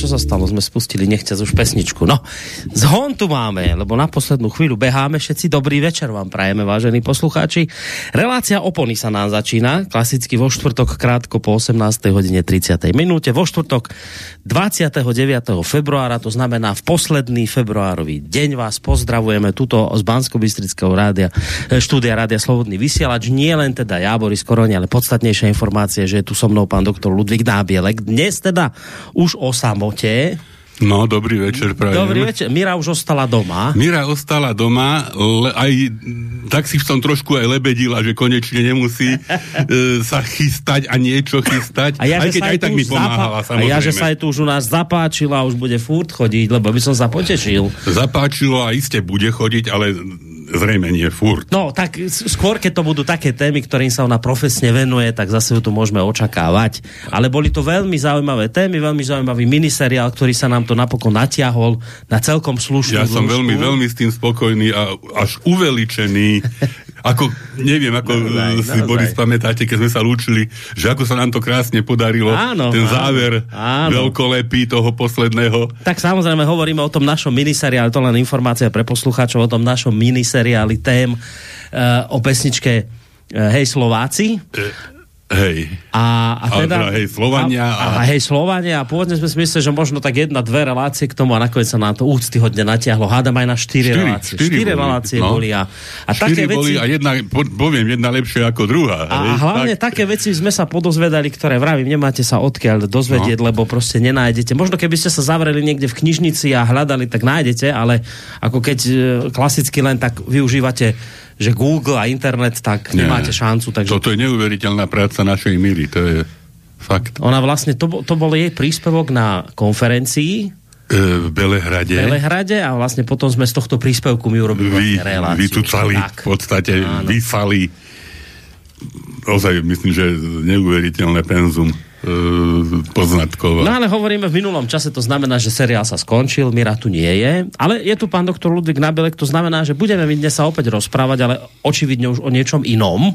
čo sa stalo, sme spustili nechce už pesničku. No, z Hon tu máme, lebo na poslednú chvíľu beháme, všetci dobrý večer vám prajeme, vážení poslucháči. Relácia opony sa nám začína, klasicky vo štvrtok krátko po 18. hodine 30. minúte, vo štvrtok 29. februára, to znamená v posledný februárový deň vás pozdravujeme tuto z bansko rádia, e, štúdia Rádia Slobodný vysielač, nie len teda ja, Boris Koroni, ale podstatnejšia informácie, že je tu so mnou pán doktor Ludvík Nábielek. Dnes teda už o samote. No, dobrý večer prajem. Dobrý večer. Mira už ostala doma. Mira ostala doma, le, aj tak si v tom trošku aj lebedila, že konečne nemusí e, sa chystať a niečo chystať. A ja, aj keď aj tak mi pomáhala, samozrejme. A ja, že sa aj tu už u nás zapáčila, už bude furt chodiť, lebo by som sa potešil. Zapáčilo a iste bude chodiť, ale zrejme nie furt. No, tak skôr, keď to budú také témy, ktorým sa ona profesne venuje, tak zase ju tu môžeme očakávať. Ale boli to veľmi zaujímavé témy, veľmi zaujímavý miniseriál, ktorý sa nám to napokon natiahol na celkom slušnú Ja som veľmi, veľmi s tým spokojný a až uveličený ako, neviem, ako naozaj, si naozaj. Boris pamätáte, keď sme sa lúčili, že ako sa nám to krásne podarilo, áno, ten áno, záver áno. veľkolepý toho posledného. Tak samozrejme hovoríme o tom našom miniseriáli, to len informácia pre poslucháčov, o tom našom miniseriáli tém uh, o pesničke uh, Hej Slováci. E Hej. A, a teda... A, hej, Slovania. A, a, hej, Slovania. A pôvodne sme si mysleli, že možno tak jedna, dve relácie k tomu a nakoniec sa nám to úctyhodne natiahlo. Hádam aj na štyri, štyri relácie. Štyri, štyri boli, relácie no. boli. A, a štyri také boli veci... a jedna, poviem, jedna lepšia ako druhá. A, hej, a hlavne tak... také veci sme sa podozvedali, ktoré vravím, nemáte sa odkiaľ dozvedieť, no. lebo proste nenájdete. Možno keby ste sa zavreli niekde v knižnici a hľadali, tak nájdete, ale ako keď e, klasicky len tak využívate že Google a internet, tak Nie, nemáte šancu. Takže... Toto je neuveriteľná práca našej Mily, to je fakt. Ona vlastne, to, to bol jej príspevok na konferencii, e, v Belehrade. V Belehrade a vlastne potom sme z tohto príspevku my urobili vlastne reláciu. Vytucali, v podstate Áno. vyfali. Ozaj, myslím, že neuveriteľné penzum. E, poznatkov. No ale hovoríme v minulom čase, to znamená, že seriál sa skončil, Mira tu nie je, ale je tu pán doktor Ludvík Nabelek, to znamená, že budeme my dnes sa opäť rozprávať, ale očividne už o niečom inom.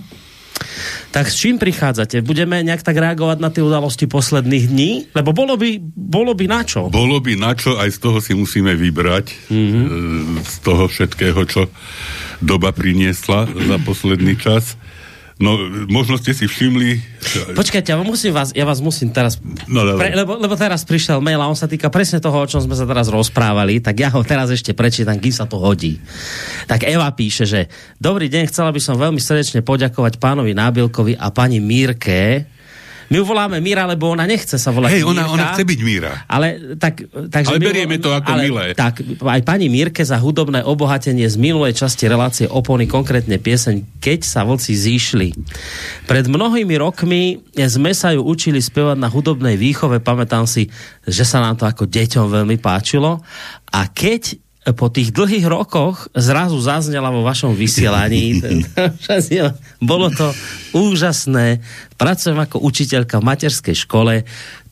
Tak s čím prichádzate? Budeme nejak tak reagovať na tie udalosti posledných dní? Lebo bolo by, bolo by na čo? Bolo by na čo, aj z toho si musíme vybrať. Mm-hmm. Z toho všetkého, čo doba priniesla za posledný čas. No, možno ste si všimli... Počkajte, ja, musím vás, ja vás musím teraz... No, pre, lebo, lebo teraz prišiel mail a on sa týka presne toho, o čom sme sa teraz rozprávali, tak ja ho teraz ešte prečítam, kým sa to hodí. Tak Eva píše, že Dobrý deň, chcela by som veľmi srdečne poďakovať pánovi Nábilkovi a pani Mírke, my ju voláme Míra, lebo ona nechce sa volať Hej, ona, ona chce byť Míra. Ale, tak, takže ale berieme to ako ale, milé. Tak, aj pani Mírke za hudobné obohatenie z minulej časti relácie Opony, konkrétne pieseň Keď sa vlci zíšli. Pred mnohými rokmi sme sa ju učili spievať na hudobnej výchove, pamätám si, že sa nám to ako deťom veľmi páčilo. A keď po tých dlhých rokoch zrazu zaznela vo vašom vysielaní. Bolo to úžasné. Pracujem ako učiteľka v materskej škole.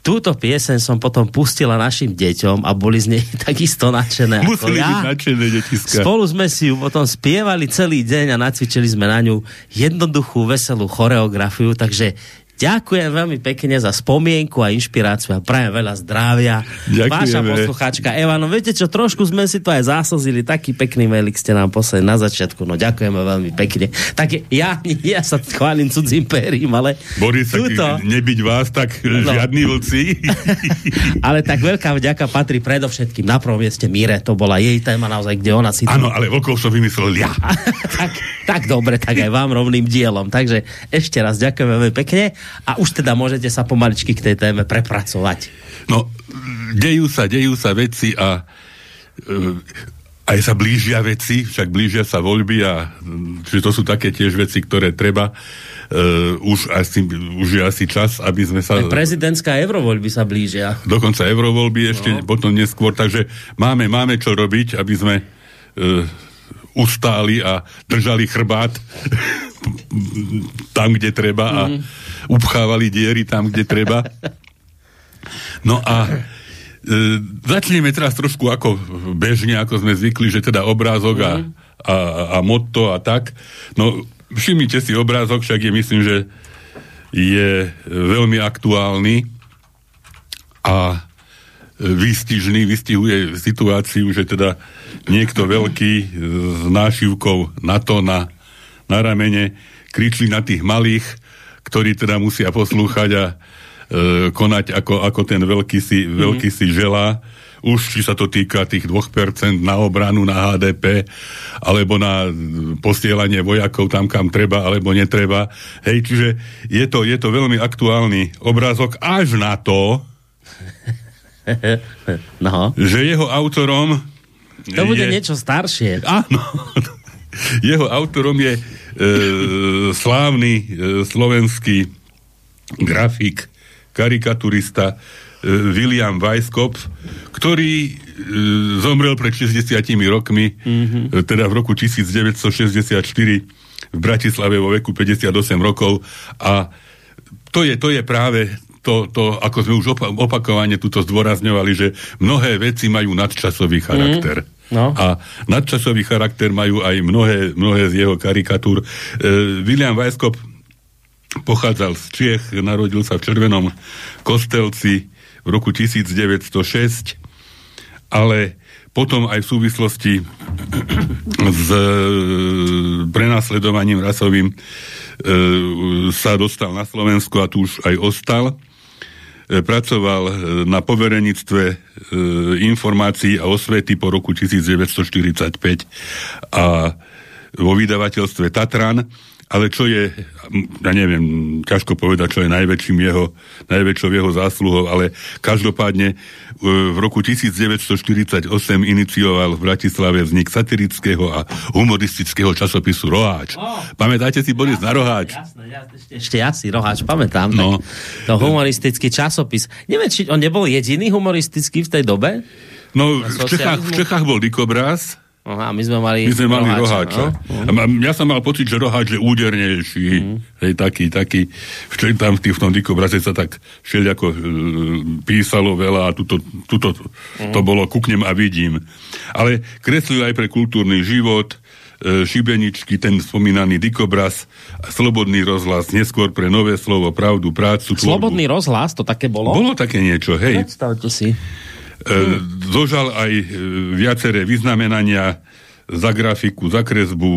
Túto pieseň som potom pustila našim deťom a boli z nej takisto nadšené Museli ako ja. nadšené, detiska. Spolu sme si ju potom spievali celý deň a nacvičili sme na ňu jednoduchú, veselú choreografiu, takže Ďakujem veľmi pekne za spomienku a inšpiráciu a prajem veľa zdravia. Ďakujeme. Váša poslucháčka Eva, no viete čo, trošku sme si to aj záslzili, taký pekný mailik ste nám poslali na začiatku, no ďakujeme veľmi pekne. Tak ja, ja sa chválim cudzím perím, ale Boris, túto... nebyť vás, tak no. žiadny vlci. ale tak veľká vďaka patrí predovšetkým na prvom mieste Mire, to bola jej téma naozaj, kde ona si... Áno, ale vlkov som vymyslel ja. tak, tak dobre, tak aj vám rovným dielom. Takže ešte raz ďakujem veľmi pekne a už teda môžete sa pomaličky k tej téme prepracovať. No, dejú sa, dejú sa veci a e, aj sa blížia veci, však blížia sa voľby a čiže to sú také tiež veci, ktoré treba uh, už, asi, už je asi čas, aby sme sa... Aj prezidentská eurovoľby sa blížia. Dokonca eurovoľby ešte no. potom neskôr, takže máme, máme čo robiť, aby sme uh, ustáli a držali chrbát tam, kde treba a mm. upchávali diery tam, kde treba. No a e, začneme teraz trošku ako bežne, ako sme zvykli, že teda obrázok a, mm. a, a motto a tak. No všimnite si obrázok, však je myslím, že je veľmi aktuálny. a výstižný, vystihuje situáciu, že teda niekto veľký s nášivkou na to, na, na ramene, kričí na tých malých, ktorí teda musia poslúchať a e, konať ako, ako ten veľký si, mm-hmm. veľký si želá už či sa to týka tých 2% na obranu, na HDP, alebo na posielanie vojakov tam, kam treba, alebo netreba. Hej, čiže je to, je to veľmi aktuálny obrázok až na to, no. že jeho autorom to bude je, niečo staršie. Áno. Jeho autorom je e, slávny e, slovenský grafik, karikaturista E, William Weisskopf, ktorý e, zomrel pred 60 rokmi, mm-hmm. teda v roku 1964 v Bratislave vo veku 58 rokov a to je, to je práve to, to, ako sme už opakovane tuto zdôrazňovali, že mnohé veci majú nadčasový charakter. Mm. No. A nadčasový charakter majú aj mnohé, mnohé z jeho karikatúr. E, William Weisskopf pochádzal z Čiech, narodil sa v Červenom Kostelci, v roku 1906, ale potom aj v súvislosti s e, prenasledovaním rasovým e, sa dostal na Slovensku a tu už aj ostal. E, pracoval na poverenictve informácií a osvety po roku 1945 a vo vydavateľstve Tatran ale čo je, ja neviem, ťažko povedať, čo je najväčším jeho, najväčšou jeho zásluhou, ale každopádne e, v roku 1948 inicioval v Bratislave vznik satirického a humoristického časopisu Roháč. Oh. Pamätáte si, Boris, jasne, na Roháč? Jasné, jasné, ešte, ešte ja si Roháč pamätám. No. To humoristický časopis. Neviem, či on nebol jediný humoristický v tej dobe? No, v Čechách, v Čechách bol Dikobraz, Aha, my sme mali, my sme mali roháča. roháča. No? Ja som mal pocit, že roháč je údernejší. Mm. Hej, taký, taký. Včera tam v, tom dikobraze sa tak všelijako uh, písalo veľa a tuto, tuto mm. to bolo kuknem a vidím. Ale kreslil aj pre kultúrny život, uh, šibeničky, ten spomínaný dikobraz, slobodný rozhlas, neskôr pre nové slovo, pravdu, prácu, tvorbu. Slobodný rozhlas, to také bolo? Bolo také niečo, hej. Predstavte si. E, zožal aj e, viaceré vyznamenania za grafiku, za kresbu,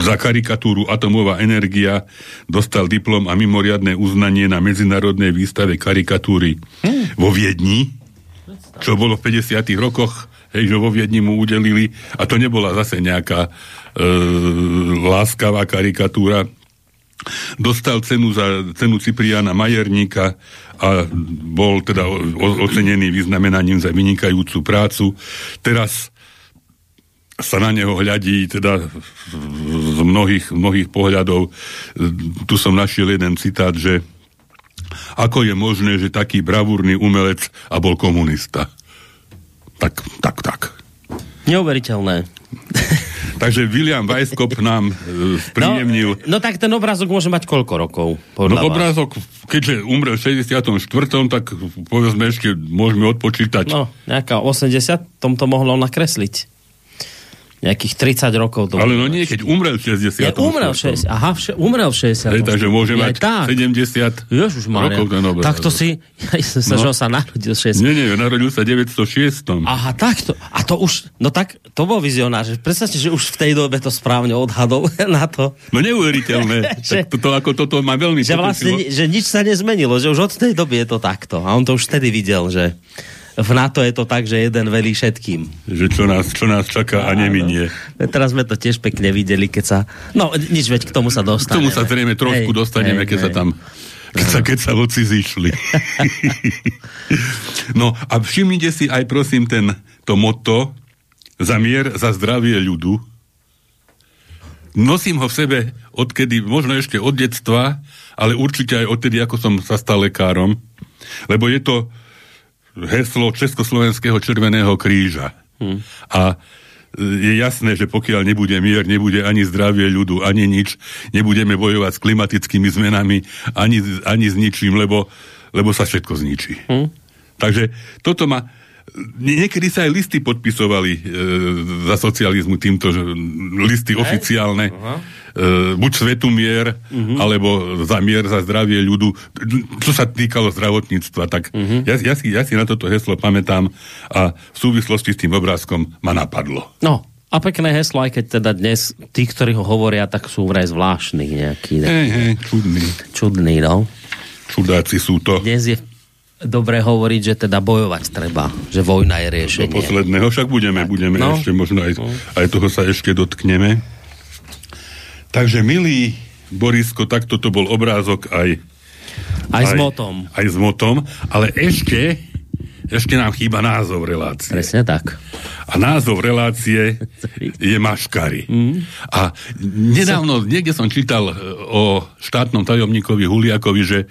za karikatúru Atomová energia, dostal diplom a mimoriadne uznanie na medzinárodnej výstave karikatúry hmm. vo Viedni, čo bolo v 50 rokoch, hej, že vo Viedni mu udelili, a to nebola zase nejaká e, láskavá karikatúra, dostal cenu za cenu Cipriana Majerníka a bol teda ocenený vyznamenaním za vynikajúcu prácu. Teraz sa na neho hľadí teda z mnohých, mnohých pohľadov. Tu som našiel jeden citát, že ako je možné, že taký bravúrny umelec a bol komunista. Tak, tak, tak. Neuveriteľné. Takže William Weisskopf nám e, spríjemnil... No, no tak ten obrázok môže mať koľko rokov? No obrázok, keďže umrel v 64., tak povedzme ešte môžeme odpočítať. No, nejaká 80 tom to mohlo nakresliť nejakých 30 rokov. To Ale no nie, keď umrel v 60. Nie, umrel v 60. Aha, vše, umrel v 60. Hej, takže môže mať tak. 70 Ježiš, rokov ten obraz. Tak to si, ja som sa, no. že sa narodil v 60. Nie, nie, narodil sa 906. Aha, takto. A to už, no tak, to bol vizionár. Že predstavte, že už v tej dobe to správne odhadol na to. No neuveriteľné. tak toto, ako toto má veľmi že vlastne, že nič sa nezmenilo, že už od tej doby je to takto. A on to už vtedy videl, že v NATO je to tak, že jeden velí všetkým. Že čo nás, čo nás čaká a neminie. Teraz sme to tiež pekne videli, keď sa... No, nič, veď k tomu sa dostaneme. K tomu sa zrejme trošku hej, dostaneme, hej, keď hej. sa tam keď sa, keď sa voci zišli. no a všimnite si aj prosím ten, to motto za mier, za zdravie ľudu. Nosím ho v sebe odkedy, možno ešte od detstva, ale určite aj odtedy, ako som sa stal lekárom. Lebo je to heslo Československého červeného kríža. Hmm. A e, je jasné, že pokiaľ nebude mier, nebude ani zdravie ľudu, ani nič, nebudeme bojovať s klimatickými zmenami, ani, ani s ničím, lebo, lebo sa všetko zničí. Hmm. Takže toto ma niekedy sa aj listy podpisovali e, za socializmu týmto, že, listy Hej. oficiálne. Aha. E, buď svetu mier, Mhm. alebo za mier, za zdravie ľudu. Čo sa týkalo zdravotníctva, tak Mhm. ja, ja, si, ja si na toto heslo pamätám a v súvislosti s tým obrázkom ma napadlo. No, a pekné heslo, aj keď teda dnes tí, ktorí ho hovoria, tak sú vraj zvláštni nejaký. Hej, hej, čudný. Čudný, no. Čudáci sú to. Dnes je dobre hovoriť, že teda bojovať treba, že vojna je Do riešenie. posledného, však budeme, budeme No. ešte, možno aj, aj toho sa ešte dotkneme. Takže, milý Borisko, takto to bol obrázok aj Aj s motom. Aj s motom, ale ešte, ešte nám chýba názov relácie. Presne tak. A názov relácie je Maškary. Mm. A nedávno, niekde som čítal e, o štátnom tajomníkovi Huliakovi, že e,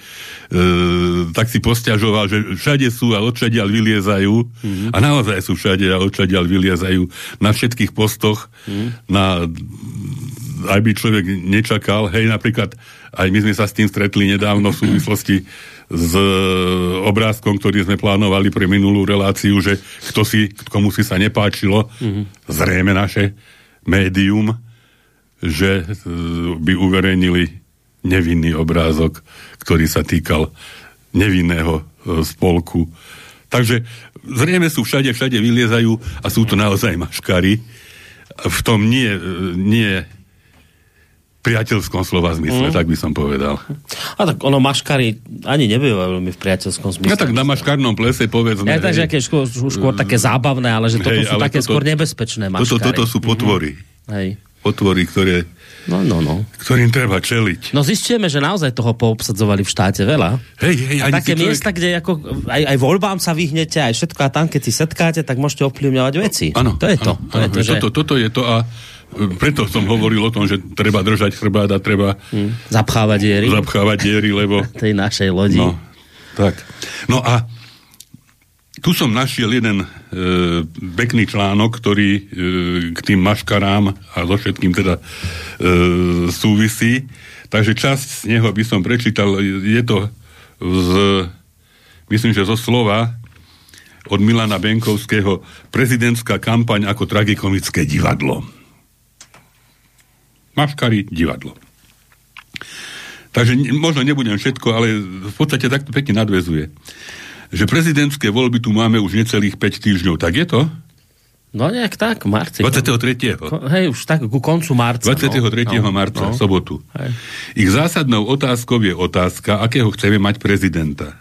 tak si posťažoval, že všade sú a odčadiaľ vyliezajú. Mm. A naozaj sú všade a odčadiaľ vyliezajú na všetkých postoch. Mm. Na, aj by človek nečakal. Hej, napríklad aj my sme sa s tým stretli nedávno v súvislosti s e, obrázkom, ktorý sme plánovali pre minulú reláciu, že kto si, komu si sa nepáčilo, mm-hmm. zrejme naše médium, že e, by uverejnili nevinný obrázok, ktorý sa týkal nevinného e, spolku. Takže zrejme sú všade, všade vyliezajú a sú to naozaj maškary. V tom nie, nie priateľskom slova zmysle, mm. tak by som povedal. A tak ono maškary ani nebývajú veľmi v priateľskom zmysle. No tak na maškarnom plese povedzme. Ja, takže aké skôr, skôr také zábavné, ale že toto Hej, sú také toto- skôr nebezpečné maškary. toto, toto sú potvory. Hej. Potvory, ktoré, No, no, no. ktorým treba čeliť. No zistíme, že naozaj toho poobsadzovali v štáte veľa. Hej, hej, A také človek- miesta, kde ako, aj, aj voľbám sa vyhnete, aj všetko a tam, keď si setkáte, tak môžete ovplyvňovať veci. Áno, to je to. áno, to, áno, je to že toto, toto je to a preto som hovoril o tom, že treba držať chrbát a treba zapchávať diery zapchávať diery, lebo tej našej lodi. No, tak. No a tu som našiel jeden e, pekný článok, ktorý e, k tým maškarám a so všetkým teda e, súvisí. Takže časť z neho by som prečítal. Je to z, myslím, že zo slova od Milana Benkovského prezidentská kampaň ako tragikomické divadlo. Maškari divadlo. Takže možno nebudem všetko, ale v podstate takto pekne nadvezuje. Že prezidentské voľby tu máme už necelých 5 týždňov. Tak je to? No nejak tak, marci. 23. Ko- Hej, už tak ku koncu marca. 23. No, marca, no. sobotu. Hej. Ich zásadnou otázkou je otázka, akého chceme mať prezidenta.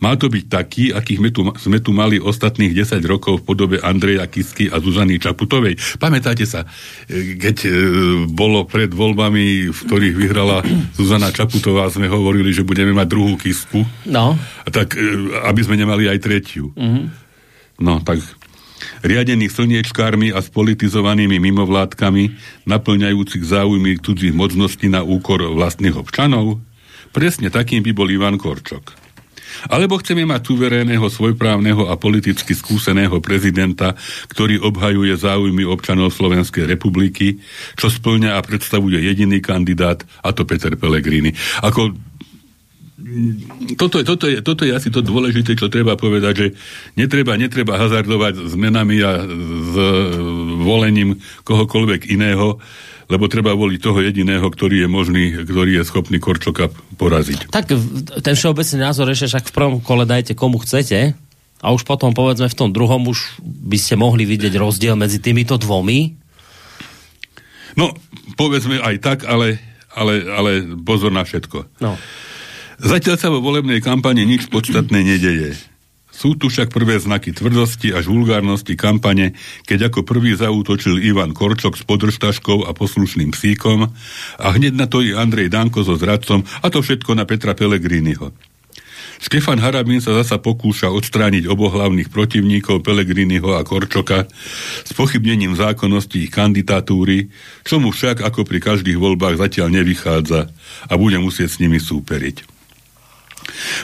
Mal to byť taký, akých sme tu, sme tu mali ostatných 10 rokov v podobe Andreja Kisky a Zuzany Čaputovej. Pamätáte sa, e, keď e, bolo pred voľbami, v ktorých vyhrala Zuzana Čaputová, sme hovorili, že budeme mať druhú Kisku, No, tak e, aby sme nemali aj tretiu. Mm-hmm. No, tak riadených slniečkármi a spolitizovanými mimovládkami, naplňajúcich záujmy cudzích mocností na úkor vlastných občanov? Presne takým by bol Ivan Korčok. Alebo chceme mať suverénneho, svojprávneho a politicky skúseného prezidenta, ktorý obhajuje záujmy občanov Slovenskej republiky, čo splňa a predstavuje jediný kandidát, a to Peter Pellegrini. Ako toto, je- toto, je, toto je asi to dôležité, čo treba povedať, že netreba, netreba hazardovať s menami a s volením kohokoľvek iného, lebo treba voliť toho jediného, ktorý je možný, ktorý je schopný Korčoka poraziť. tak ten všeobecný názor ešte však v prvom kole dajte komu chcete a už potom povedzme v tom druhom už by ste mohli vidieť rozdiel medzi týmito dvomi. No, povedzme aj tak, ale, ale, ale pozor na všetko. No. Zatiaľ sa vo volebnej kampane nič podstatné nedeje. Sú tu však prvé znaky tvrdosti až vulgárnosti kampane, keď ako prvý zaútočil Ivan Korčok s podržtaškou a poslušným psíkom a hneď na to i Andrej Danko so zradcom a to všetko na Petra Pellegriniho. Štefan Harabín sa zasa pokúša odstrániť oboch hlavných protivníkov Pellegriniho a Korčoka s pochybnením zákonnosti ich kandidatúry, čo mu však ako pri každých voľbách zatiaľ nevychádza a bude musieť s nimi súperiť.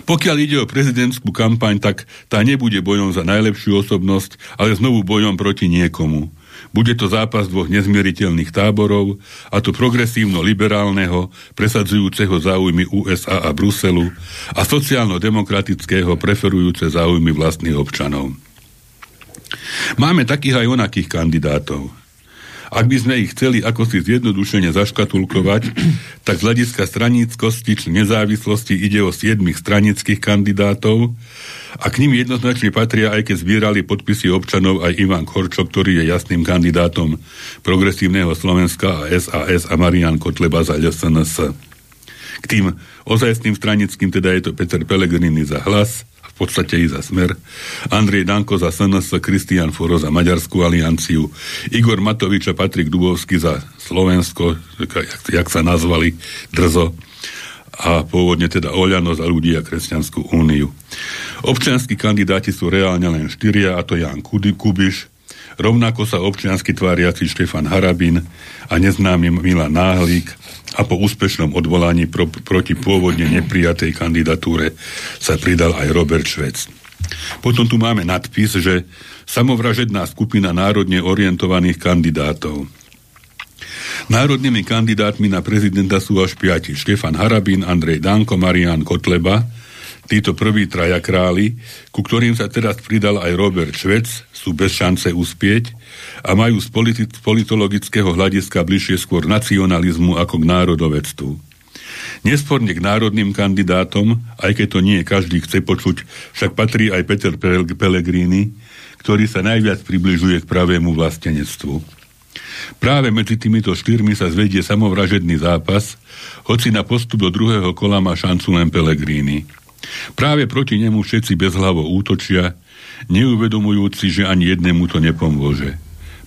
Pokiaľ ide o prezidentskú kampaň, tak tá nebude bojom za najlepšiu osobnosť, ale znovu bojom proti niekomu. Bude to zápas dvoch nezmieriteľných táborov, a to progresívno-liberálneho, presadzujúceho záujmy USA a Bruselu a sociálno-demokratického, preferujúce záujmy vlastných občanov. Máme takých aj onakých kandidátov. Ak by sme ich chceli ako si zjednodušene zaškatulkovať, tak z hľadiska straníckosti či nezávislosti ide o siedmých stranických kandidátov a k ním jednoznačne patria, aj keď zbierali podpisy občanov, aj Ivan Korčo, ktorý je jasným kandidátom progresívneho Slovenska a SAS a Marian Kotleba za LSNS. K tým ozajstným stranickým teda je to Peter Pellegrini za hlas, podstate i za Smer, Andrej Danko za SNS, Kristian Foro za Maďarskú alianciu, Igor Matovič a Patrik Dubovský za Slovensko, jak, jak sa nazvali, drzo, a pôvodne teda Oľano za ľudí a Kresťanskú úniu. Občianskí kandidáti sú reálne len štyria, a to Jan Kubiš, rovnako sa občiansky tváriaci Štefan Harabin a neznámy Milan Náhlík, a po úspešnom odvolaní pro, proti pôvodne neprijatej kandidatúre sa pridal aj Robert Švec. Potom tu máme nadpis, že samovražedná skupina národne orientovaných kandidátov. Národnými kandidátmi na prezidenta sú až piati. Štefan Harabín, Andrej Danko, Marian Kotleba, títo prví traja králi, ku ktorým sa teraz pridal aj Robert Švec, sú bez šance uspieť a majú z politi- politologického hľadiska bližšie skôr nacionalizmu ako k národovectvu. Nesporne k národným kandidátom, aj keď to nie každý chce počuť, však patrí aj Peter Pellegrini, ktorý sa najviac približuje k pravému vlastenectvu. Práve medzi týmito štyrmi sa zvedie samovražedný zápas, hoci na postup do druhého kola má šancu len Pellegrini. Práve proti nemu všetci bezhlavo útočia, neuvedomujúci, že ani jednému to nepomôže.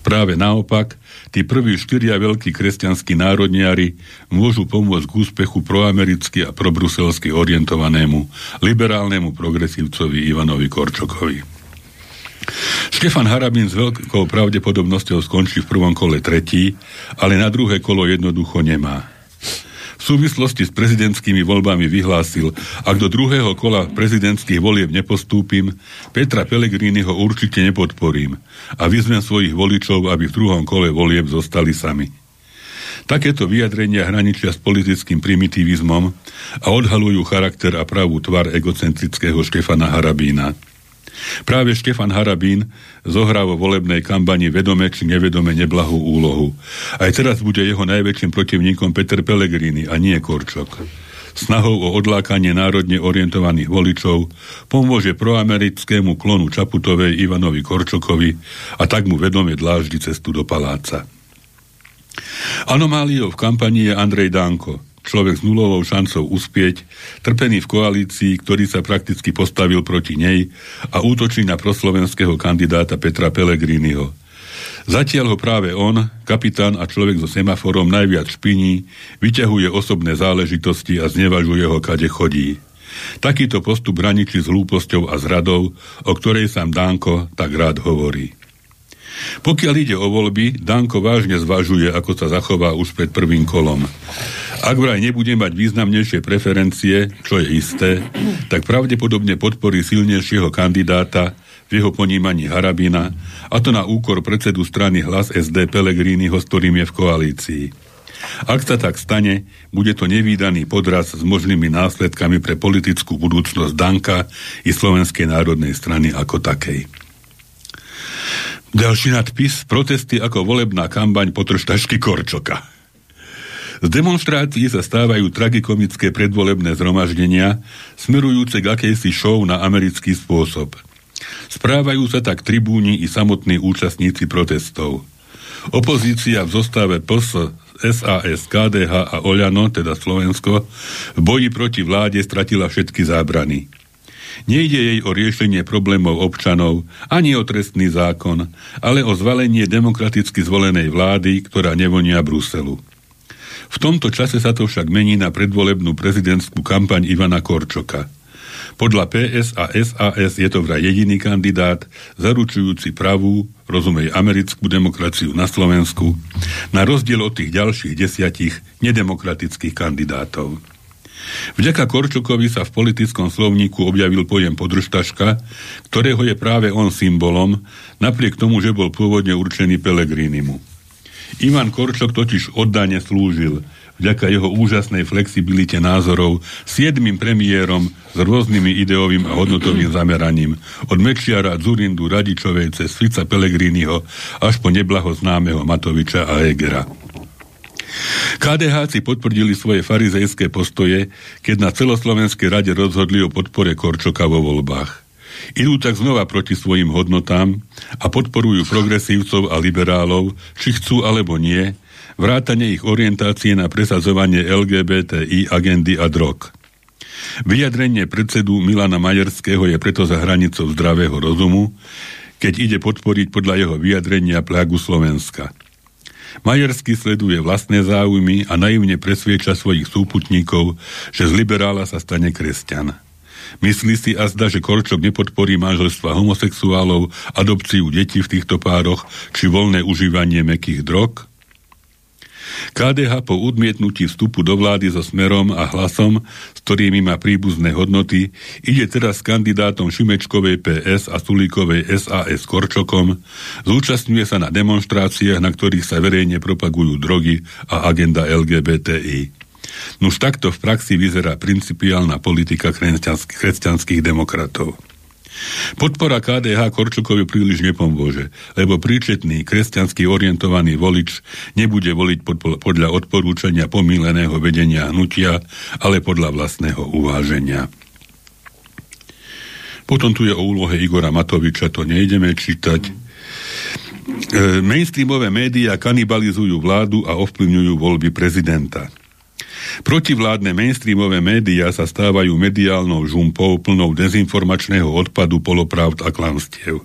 Práve naopak, tí prví štyria veľkí kresťanskí národniari môžu pomôcť k úspechu proamericky a probruselsky orientovanému liberálnemu progresívcovi Ivanovi Korčokovi. Štefan Harabín s veľkou pravdepodobnosťou skončí v prvom kole tretí, ale na druhé kolo jednoducho nemá súvislosti s prezidentskými voľbami vyhlásil, ak do druhého kola prezidentských volieb nepostúpim, Petra Pellegriniho určite nepodporím a vyzvem svojich voličov, aby v druhom kole volieb zostali sami. Takéto vyjadrenia hraničia s politickým primitivizmom a odhalujú charakter a pravú tvar egocentrického Štefana Harabína. Práve Štefan Harabín zohrá vo volebnej kampani vedome či nevedome neblahú úlohu. Aj teraz bude jeho najväčším protivníkom Peter Pellegrini a nie Korčok. Snahou o odlákanie národne orientovaných voličov pomôže proamerickému klonu Čaputovej Ivanovi Korčokovi a tak mu vedome dláždi cestu do paláca. Anomáliou v kampani je Andrej Danko, človek s nulovou šancou uspieť, trpený v koalícii, ktorý sa prakticky postavil proti nej a útočí na proslovenského kandidáta Petra Pellegriniho. Zatiaľ ho práve on, kapitán a človek so semaforom najviac špiní, vyťahuje osobné záležitosti a znevažuje ho, kade chodí. Takýto postup hraničí s hlúposťou a zradou, o ktorej sám Dánko tak rád hovorí. Pokiaľ ide o voľby, Danko vážne zvažuje, ako sa zachová už pred prvým kolom. Ak vraj nebude mať významnejšie preferencie, čo je isté, tak pravdepodobne podporí silnejšieho kandidáta v jeho ponímaní Harabina, a to na úkor predsedu strany hlas SD Pelegriniho, s ktorým je v koalícii. Ak sa tak stane, bude to nevýdaný podraz s možnými následkami pre politickú budúcnosť Danka i Slovenskej národnej strany ako takej. Ďalší nadpis. Protesty ako volebná kampaň potrštašky Korčoka. Z demonstrácií sa stávajú tragikomické predvolebné zhromaždenia, smerujúce k akejsi show na americký spôsob. Správajú sa tak tribúni i samotní účastníci protestov. Opozícia v zostave PS, SAS, KDH a Oľano, teda Slovensko, v boji proti vláde stratila všetky zábrany. Nejde jej o riešenie problémov občanov, ani o trestný zákon, ale o zvalenie demokraticky zvolenej vlády, ktorá nevonia Bruselu. V tomto čase sa to však mení na predvolebnú prezidentskú kampaň Ivana Korčoka. Podľa PS a SAS je to vraj jediný kandidát, zaručujúci pravú, rozumej americkú demokraciu na Slovensku, na rozdiel od tých ďalších desiatich nedemokratických kandidátov. Vďaka Korčokovi sa v politickom slovníku objavil pojem podržtaška, ktorého je práve on symbolom, napriek tomu, že bol pôvodne určený Pelegrinimu. Ivan Korčok totiž oddane slúžil vďaka jeho úžasnej flexibilite názorov, siedmým premiérom s rôznymi ideovým a hodnotovým zameraním, od Mečiara, Zurindu, Radičovej cez Fica Pelegriniho až po neblahoznámeho Matoviča a Egera. KDH potvrdili svoje farizejské postoje, keď na celoslovenskej rade rozhodli o podpore Korčoka vo voľbách. Idú tak znova proti svojim hodnotám a podporujú progresívcov a liberálov, či chcú alebo nie, vrátanie ich orientácie na presadzovanie LGBTI agendy a drog. Vyjadrenie predsedu Milana Majerského je preto za hranicou zdravého rozumu, keď ide podporiť podľa jeho vyjadrenia plágu Slovenska. Majerský sleduje vlastné záujmy a naivne presvieča svojich súputníkov, že z liberála sa stane kresťan. Myslí si azda, že Korčok nepodporí manželstva homosexuálov, adopciu detí v týchto pároch či voľné užívanie mekých drog? KDH po odmietnutí vstupu do vlády so Smerom a Hlasom, s ktorými má príbuzné hodnoty, ide teraz s kandidátom Šimečkovej PS a Sulíkovej SAS Korčokom, zúčastňuje sa na demonstráciách, na ktorých sa verejne propagujú drogy a agenda LGBTI. Nuž takto v praxi vyzerá principiálna politika kresťanských, demokratov. Podpora KDH Korčukovi príliš nepomôže, lebo príčetný, kresťansky orientovaný volič nebude voliť pod, podľa odporúčania pomíleného vedenia hnutia, ale podľa vlastného uváženia. Potom tu je o úlohe Igora Matoviča, to nejdeme čítať. E, mainstreamové médiá kanibalizujú vládu a ovplyvňujú voľby prezidenta. Protivládne mainstreamové médiá sa stávajú mediálnou žumpou plnou dezinformačného odpadu, polopravd a klamstiev.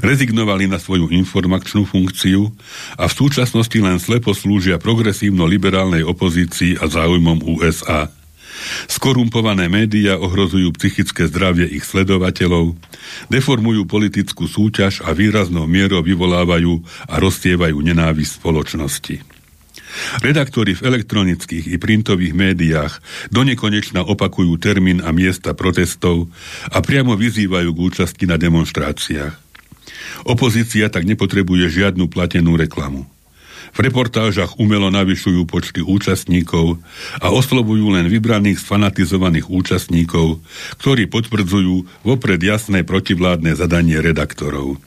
Rezignovali na svoju informačnú funkciu a v súčasnosti len slepo slúžia progresívno-liberálnej opozícii a záujmom USA. Skorumpované médiá ohrozujú psychické zdravie ich sledovateľov, deformujú politickú súťaž a výraznou mierou vyvolávajú a rozstievajú nenávisť spoločnosti. Redaktori v elektronických i printových médiách donekonečna opakujú termín a miesta protestov a priamo vyzývajú k účasti na demonstráciách. Opozícia tak nepotrebuje žiadnu platenú reklamu. V reportážach umelo navyšujú počty účastníkov a oslovujú len vybraných sfanatizovaných účastníkov, ktorí potvrdzujú vopred jasné protivládne zadanie redaktorov.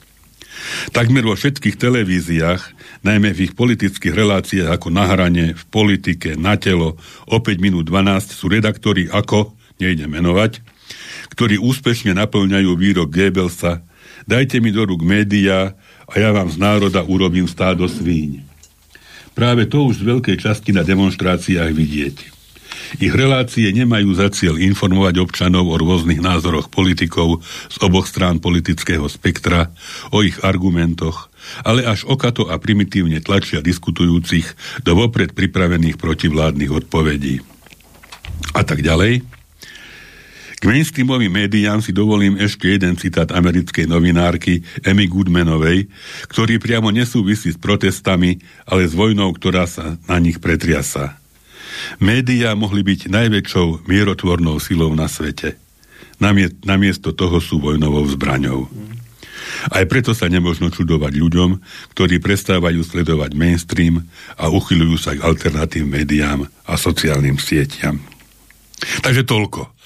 Takmer vo všetkých televíziách, najmä v ich politických reláciách ako na hrane, v politike, na telo, o 5 minút 12 sú redaktori ako, nejde menovať, ktorí úspešne naplňajú výrok Goebbelsa dajte mi do rúk médiá a ja vám z národa urobím stádo svíň. Práve to už z veľkej časti na demonstráciách vidieť. Ich relácie nemajú za cieľ informovať občanov o rôznych názoroch politikov z oboch strán politického spektra, o ich argumentoch, ale až okato a primitívne tlačia diskutujúcich do vopred pripravených protivládnych odpovedí. A tak ďalej. K mainstreamovým médiám si dovolím ešte jeden citát americkej novinárky Emmy Goodmanovej, ktorý priamo nesúvisí s protestami, ale s vojnou, ktorá sa na nich pretriasa. Média mohli byť najväčšou mierotvornou silou na svete. namiesto toho sú vojnovou zbraňou. Aj preto sa nemožno čudovať ľuďom, ktorí prestávajú sledovať mainstream a uchyľujú sa k alternatívnym médiám a sociálnym sieťam. Takže toľko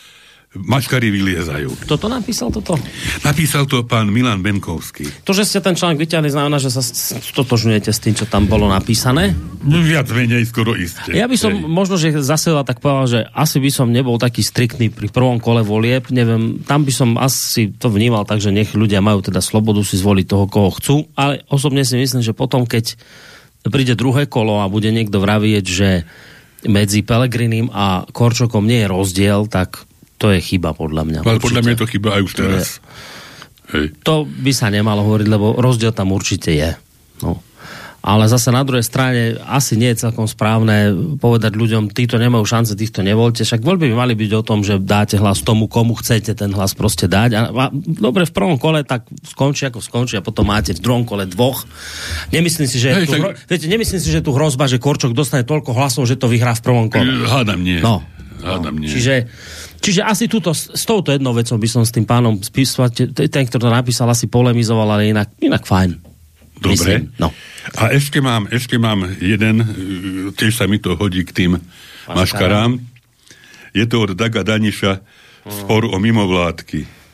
mačkari vyliezajú. Toto napísal toto? Napísal to pán Milan Benkovský. To, že ste ten článok vyťahli, znamená, že sa stotožňujete s tým, čo tam bolo napísané? Viac menej skoro isté. Ja by som Hej. možno, že zase tak povedal, že asi by som nebol taký striktný pri prvom kole volieb, neviem, tam by som asi to vnímal tak, že nech ľudia majú teda slobodu si zvoliť toho, koho chcú, ale osobne si myslím, že potom, keď príde druhé kolo a bude niekto vravieť, že medzi Pelegrinim a Korčokom nie je rozdiel, tak to je chyba podľa mňa. Ale podľa mňa je to chyba aj už teraz. Hej. to by sa nemalo hovoriť, lebo rozdiel tam určite je. No. Ale zase na druhej strane asi nie je celkom správne povedať ľuďom, títo nemajú šance, týchto nevolte. Však voľby by mali byť o tom, že dáte hlas tomu, komu chcete ten hlas proste dať. A, a dobre, v prvom kole tak skončí ako skončí a potom máte v druhom kole dvoch. Nemyslím si, že Hej, tu, tak... viete, nemyslím si, že tu hrozba, že Korčok dostane toľko hlasov, že to vyhrá v prvom kole. Hádam nie. No. Hádam nie. Čiže Čiže asi túto, s touto jednou vecou by som s tým pánom spísovať, ten, kto to napísal, asi polemizoval, ale inak, inak fajn. Dobre. No. A ešte mám, ešte mám jeden, tiež sa mi to hodí k tým maškarám. Je to od Daga Daniša spor o mimovládky.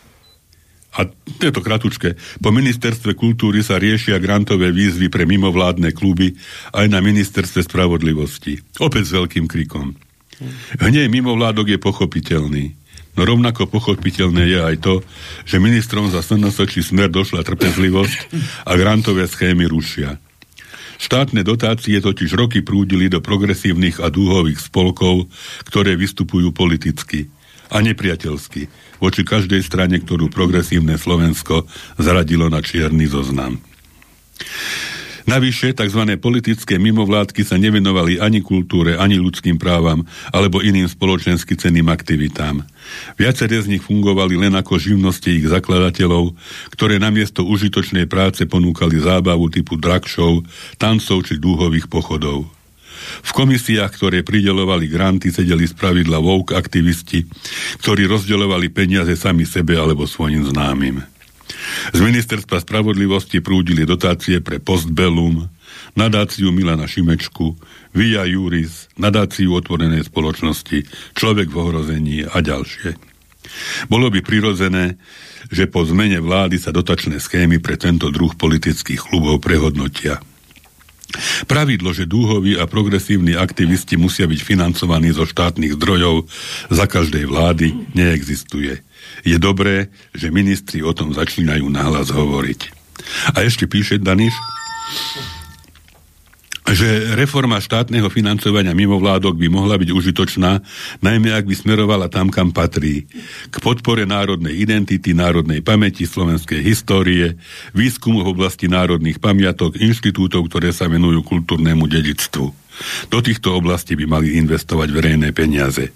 A je to kratučké. Po ministerstve kultúry sa riešia grantové výzvy pre mimovládne kluby aj na ministerstve spravodlivosti. Opäť s veľkým krikom. Hnej mimovládok je pochopiteľný. No rovnako pochopiteľné je aj to, že ministrom za SNS smer došla trpezlivosť a grantové schémy rušia. Štátne dotácie totiž roky prúdili do progresívnych a dúhových spolkov, ktoré vystupujú politicky a nepriateľsky voči každej strane, ktorú progresívne Slovensko zradilo na čierny zoznam. Navyše, tzv. politické mimovládky sa nevenovali ani kultúre, ani ľudským právam, alebo iným spoločensky ceným aktivitám. Viaceré z nich fungovali len ako živnosti ich zakladateľov, ktoré namiesto užitočnej práce ponúkali zábavu typu drag show, tancov či dúhových pochodov. V komisiách, ktoré pridelovali granty, sedeli z pravidla woke aktivisti, ktorí rozdeľovali peniaze sami sebe alebo svojim známym. Z ministerstva spravodlivosti prúdili dotácie pre Postbellum, nadáciu Milana Šimečku, Via Juris, nadáciu otvorenej spoločnosti, Človek v ohrození a ďalšie. Bolo by prirodzené, že po zmene vlády sa dotačné schémy pre tento druh politických klubov prehodnotia. Pravidlo, že dúhoví a progresívni aktivisti musia byť financovaní zo štátnych zdrojov za každej vlády, neexistuje je dobré, že ministri o tom začínajú nahlas hovoriť. A ešte píše Daniš, že reforma štátneho financovania mimovládok by mohla byť užitočná, najmä ak by smerovala tam, kam patrí. K podpore národnej identity, národnej pamäti, slovenskej histórie, výskumu v oblasti národných pamiatok, inštitútov, ktoré sa venujú kultúrnemu dedictvu. Do týchto oblastí by mali investovať verejné peniaze.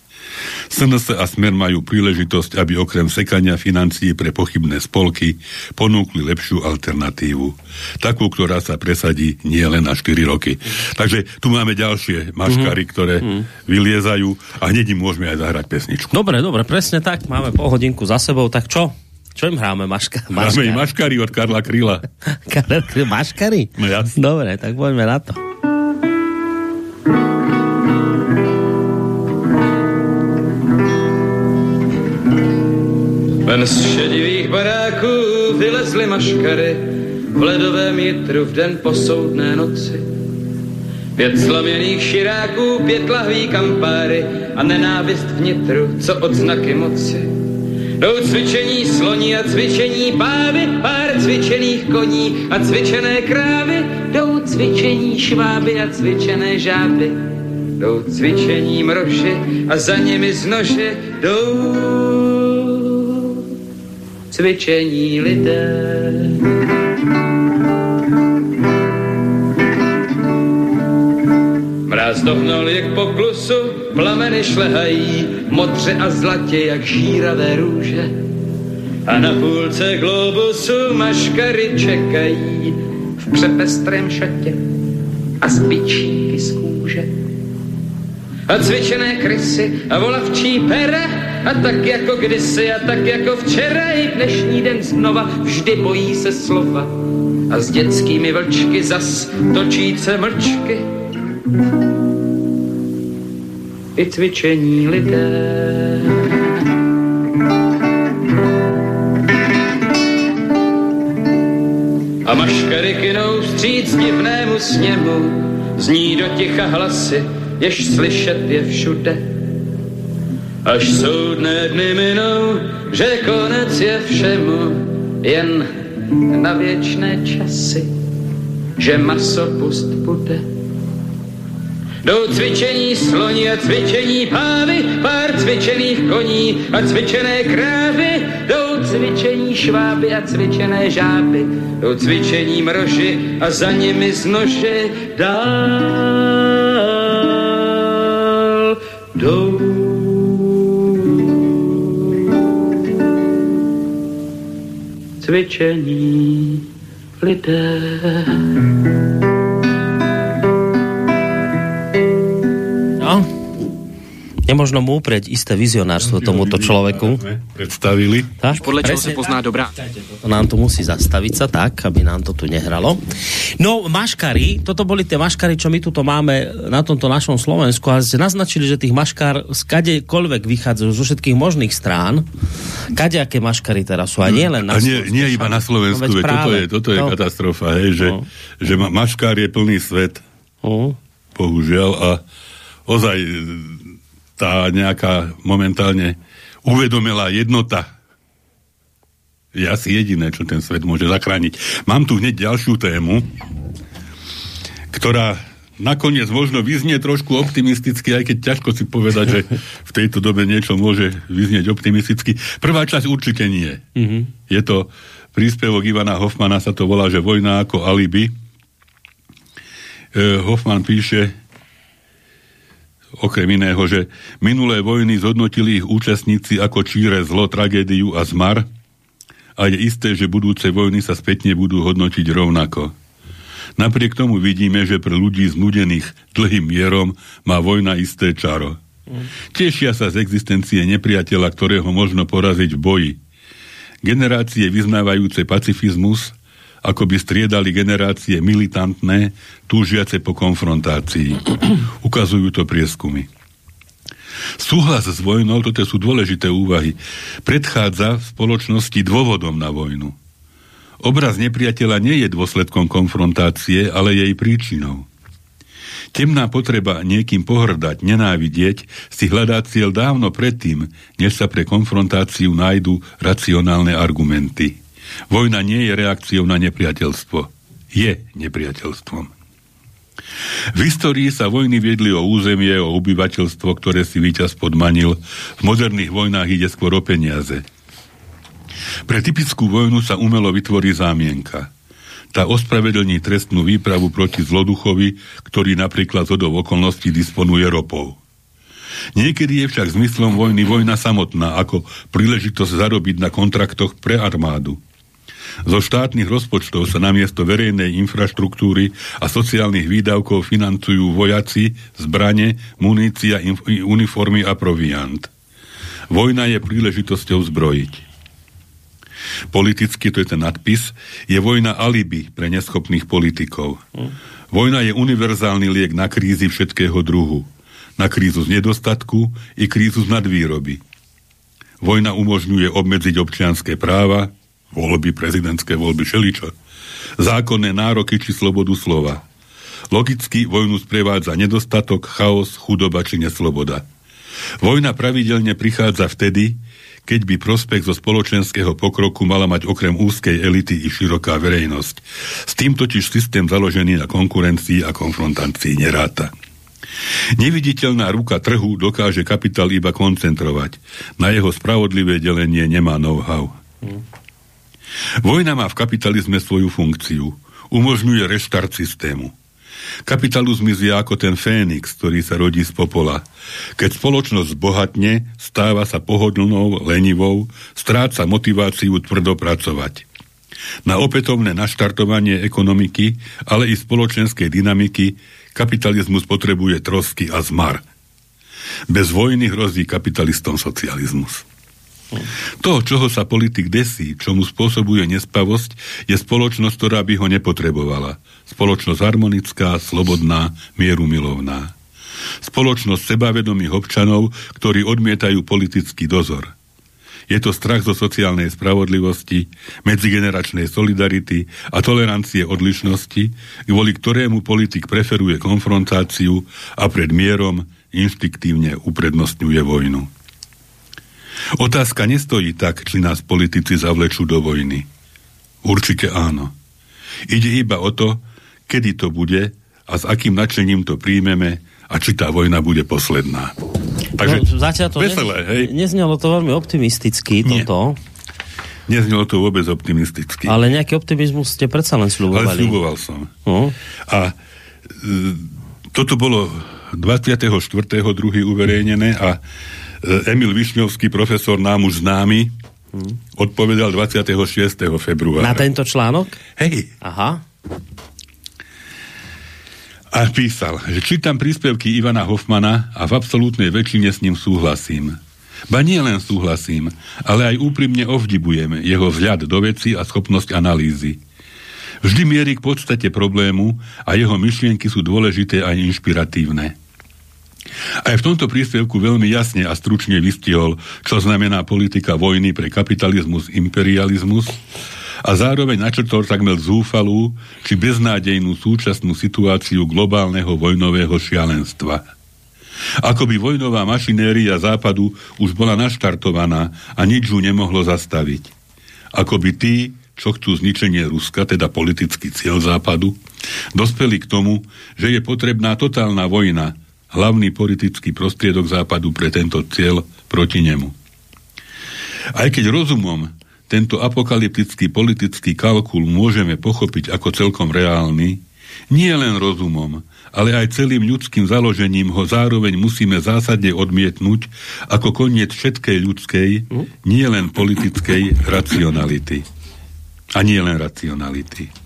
SNS a Smer majú príležitosť, aby okrem sekania financií pre pochybné spolky ponúkli lepšiu alternatívu. Takú, ktorá sa presadí nie len na 4 roky. Takže tu máme ďalšie maškary, mm-hmm. ktoré mm-hmm. vyliezajú a hneď im môžeme aj zahrať pesničku. Dobre, dobre, presne tak. Máme pol hodinku za sebou, tak čo? Čo im hráme? Maška, maškari? Hráme im maškary od Karla Kryla. Karla Kryla, maškary? No jasne. Dobre, tak poďme na to. Ven z šedivých baráků vylezly maškary v ledovém jitru v den posoudné noci. Pět slaměných širáků, pět lahví kampáry a nenávist vnitru, co odznaky moci. Jdou cvičení sloní a cvičení pávy, pár cvičených koní a cvičené krávy, jdou cvičení šváby a cvičené žáby. Jdou cvičení mroši a za nimi z nože jdou cvičení lidé. Mráz dohnal jak po klusu, plameny šlehají, modře a zlatě jak žíravé růže. A na půlce globusu maškary čekají v přepestrém šatě a zbyčíky z kůže. A cvičené krysy a volavčí pera a tak jako kdysi a tak jako včera i dnešní den znova vždy bojí se slova. A s dětskými vlčky zas točíce mlčky. I cvičení lidé. A maškary kynou vstříc divnému sněmu, zní do ticha hlasy, jež slyšet je všude až soudné dny minou, že konec je všemu jen na věčné časy, že maso pust bude. Jdou cvičení sloni a cvičení pávy, pár cvičených koní a cvičené krávy, jdou cvičení šváby a cvičené žáby, jdou cvičení mroži a za nimi z nože dál. Cvičení lidé. Nemožno mu uprieť isté vizionárstvo tomuto človeku. Predstavili. Tak? Podle čeho se pozná dobrá. To nám tu musí zastaviť sa tak, aby nám to tu nehralo. No, maškary, toto boli tie maškary, čo my tu máme na tomto našom Slovensku a ste naznačili, že tých maškár z kadekoľvek vychádzajú zo všetkých možných strán. Kadejaké maškary teraz sú a nie len na A nie, nie iba na Slovensku, No, veď toto je, toto je No. katastrofa, hej, že, No. že ma, maškár je plný svet, Uh, bohužiaľ, a ozaj tá nejaká momentálne uvedomelá jednota je asi jediné, čo ten svet môže zachrániť. Mám tu hneď ďalšiu tému, ktorá nakoniec možno vyznie trošku optimisticky, aj keď ťažko si povedať, že v tejto dobe niečo môže vyznieť optimisticky. Prvá časť určite nie. Mm-hmm. Je to príspevok Ivana Hoffmana, sa to volá, že Vojna ako alibi. E, Hoffman píše, okrem iného, že minulé vojny zhodnotili ich účastníci ako číre zlo, tragédiu a zmar a je isté, že budúce vojny sa spätne budú hodnotiť rovnako. Napriek tomu vidíme, že pre ľudí znudených dlhým mierom má vojna isté čaro. Tešia sa z existencie nepriateľa, ktorého možno poraziť v boji. Generácie vyznávajúce pacifizmus ako by striedali generácie militantné, túžiace po konfrontácii. Ukazujú to prieskumy. Súhlas s vojnou, toto sú dôležité úvahy, predchádza v spoločnosti dôvodom na vojnu. Obraz nepriateľa nie je dôsledkom konfrontácie, ale jej príčinou. Temná potreba niekým pohrdať, nenávidieť, si hľadá cieľ dávno predtým, než sa pre konfrontáciu nájdu racionálne argumenty. Vojna nie je reakciou na nepriateľstvo. Je nepriateľstvom. V histórii sa vojny viedli o územie, o obyvateľstvo, ktoré si víťaz podmanil. V moderných vojnách ide skôr o peniaze. Pre typickú vojnu sa umelo vytvorí zámienka. Tá ospravedlní trestnú výpravu proti zloduchovi, ktorý napríklad z hodov okolností disponuje ropou. Niekedy je však zmyslom vojny vojna samotná, ako príležitosť zarobiť na kontraktoch pre armádu. Zo štátnych rozpočtov sa namiesto verejnej infraštruktúry a sociálnych výdavkov financujú vojaci, zbrane, munícia, uniformy a proviant. Vojna je príležitosťou zbrojiť. Politicky, to je ten nadpis, je vojna alibi pre neschopných politikov. Vojna je univerzálny liek na krízy všetkého druhu. Na krízu z nedostatku i krízu z nadvýroby. Vojna umožňuje obmedziť občianské práva, voľby, prezidentské voľby, šeličo. Zákonné nároky či slobodu slova. Logicky vojnu sprevádza nedostatok, chaos, chudoba či nesloboda. Vojna pravidelne prichádza vtedy, keď by prospech zo spoločenského pokroku mala mať okrem úzkej elity i široká verejnosť. S tým totiž systém založený na konkurencii a konfrontácii neráta. Neviditeľná ruka trhu dokáže kapitál iba koncentrovať. Na jeho spravodlivé delenie nemá know-how. Vojna má v kapitalizme svoju funkciu. Umožňuje reštart systému. Kapitalizmus je ako ten fénix, ktorý sa rodí z popola. Keď spoločnosť bohatne, stáva sa pohodlnou, lenivou, stráca motiváciu tvrdo pracovať. Na opätovné naštartovanie ekonomiky, ale i spoločenskej dynamiky kapitalizmus potrebuje trosky a zmar. Bez vojny hrozí kapitalistom socializmus. To, čoho sa politik desí, čo mu spôsobuje nespavosť, je spoločnosť, ktorá by ho nepotrebovala. Spoločnosť harmonická, slobodná, mierumilovná. Spoločnosť sebavedomých občanov, ktorí odmietajú politický dozor. Je to strach zo sociálnej spravodlivosti, medzigeneračnej solidarity a tolerancie odlišnosti, kvôli ktorému politik preferuje konfrontáciu a pred mierom inštiktívne uprednostňuje vojnu. Otázka nestojí tak, či nás politici zavlečú do vojny. Určite áno. Ide iba o to, kedy to bude a s akým nadšením to príjmeme a či tá vojna bude posledná. Takže no, zatiaľ to veselé, hej? neznelo to veľmi optimisticky, Nie. toto. Neznelo to vôbec optimisticky. Ale nejaký optimizmus ste predsa len Ale sľubovali. sľuboval som. No. A e, toto bolo 24. druhý uverejnené a Emil Višňovský, profesor nám už známy, odpovedal 26. februára. Na tento článok? Hej, Aha. A písal, že čítam príspevky Ivana Hoffmana a v absolútnej väčšine s ním súhlasím. Ba nie len súhlasím, ale aj úprimne ovdibujem jeho vzhľad do veci a schopnosť analýzy. Vždy mierí k podstate problému a jeho myšlienky sú dôležité a inšpiratívne. Aj v tomto príspevku veľmi jasne a stručne vystihol, čo znamená politika vojny pre kapitalizmus, imperializmus a zároveň načrtol takmer zúfalú či beznádejnú súčasnú situáciu globálneho vojnového šialenstva. Ako by vojnová mašinéria západu už bola naštartovaná a nič ju nemohlo zastaviť. Ako by tí, čo chcú zničenie Ruska, teda politický cieľ západu, dospeli k tomu, že je potrebná totálna vojna, hlavný politický prostriedok západu pre tento cieľ proti nemu. Aj keď rozumom tento apokalyptický politický kalkul môžeme pochopiť ako celkom reálny, nie len rozumom, ale aj celým ľudským založením ho zároveň musíme zásadne odmietnúť ako koniec všetkej ľudskej, nie len politickej racionality. A nie len racionality.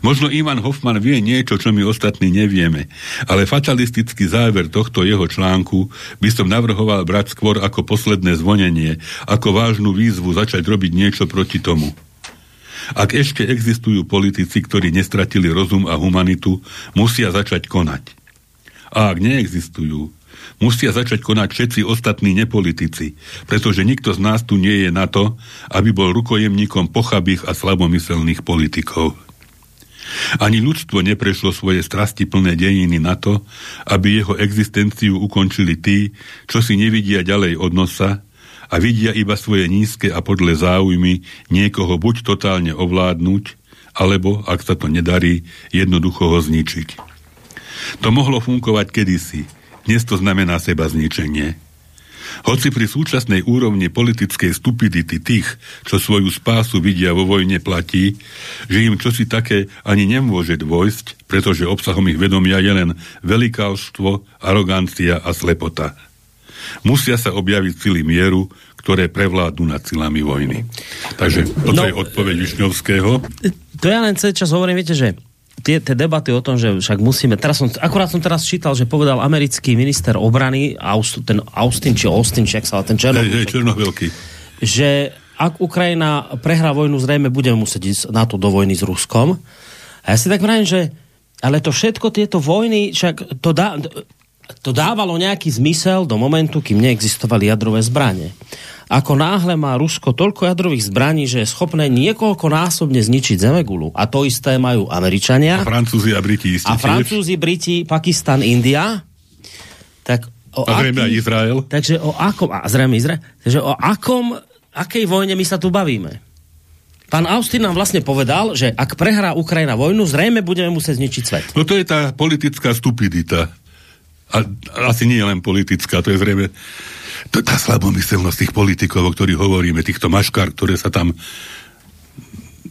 Možno Ivan Hoffman vie niečo, čo my ostatní nevieme, ale fatalistický záver tohto jeho článku by som navrhoval brať skôr ako posledné zvonenie, ako vážnu výzvu začať robiť niečo proti tomu. Ak ešte existujú politici, ktorí nestratili rozum a humanitu, musia začať konať. A ak neexistujú, musia začať konať všetci ostatní nepolitici, pretože nikto z nás tu nie je na to, aby bol rukojemníkom pochabých a slabomyselných politikov. Ani ľudstvo neprešlo svoje strasti plné dejiny na to, aby jeho existenciu ukončili tí, čo si nevidia ďalej od nosa a vidia iba svoje nízke a podle záujmy niekoho buď totálne ovládnuť, alebo, ak sa to nedarí, jednoducho ho zničiť. To mohlo fungovať kedysi, dnes to znamená seba zničenie. Hoci pri súčasnej úrovni politickej stupidity tých, čo svoju spásu vidia vo vojne platí, že im čosi také ani nemôže dôjsť, pretože obsahom ich vedomia je len velikálstvo, arogancia a slepota. Musia sa objaviť sily mieru, ktoré prevládnu nad silami vojny. Takže toto no, je odpoveď Višňovského. To ja len celý čas hovorím, viete, že tie, tie debaty o tom, že však musíme, teraz som, akurát som teraz čítal, že povedal americký minister obrany, Aust, ten Austin, či Austin, či sa ten Černohylky, že ak Ukrajina prehrá vojnu, zrejme budeme musieť ísť na to do vojny s Ruskom. A ja si tak vravím, že ale to všetko tieto vojny, však to, dá, to dávalo nejaký zmysel do momentu, kým neexistovali jadrové zbranie ako náhle má Rusko toľko jadrových zbraní, že je schopné niekoľkonásobne zničiť Zemegulu. A to isté majú Američania. A Francúzi a Briti isté A Francúzi, Briti, Pakistan, India. Tak o a zrejme aký, aj Izrael. Takže o akom, a zrejme Izrael, takže o akom, akej vojne my sa tu bavíme? Pán Austin nám vlastne povedal, že ak prehrá Ukrajina vojnu, zrejme budeme musieť zničiť svet. No to je tá politická stupidita. A asi nie len politická, to je zrejme tá slabomyselnosť tých politikov, o ktorých hovoríme, týchto maškár, ktoré sa tam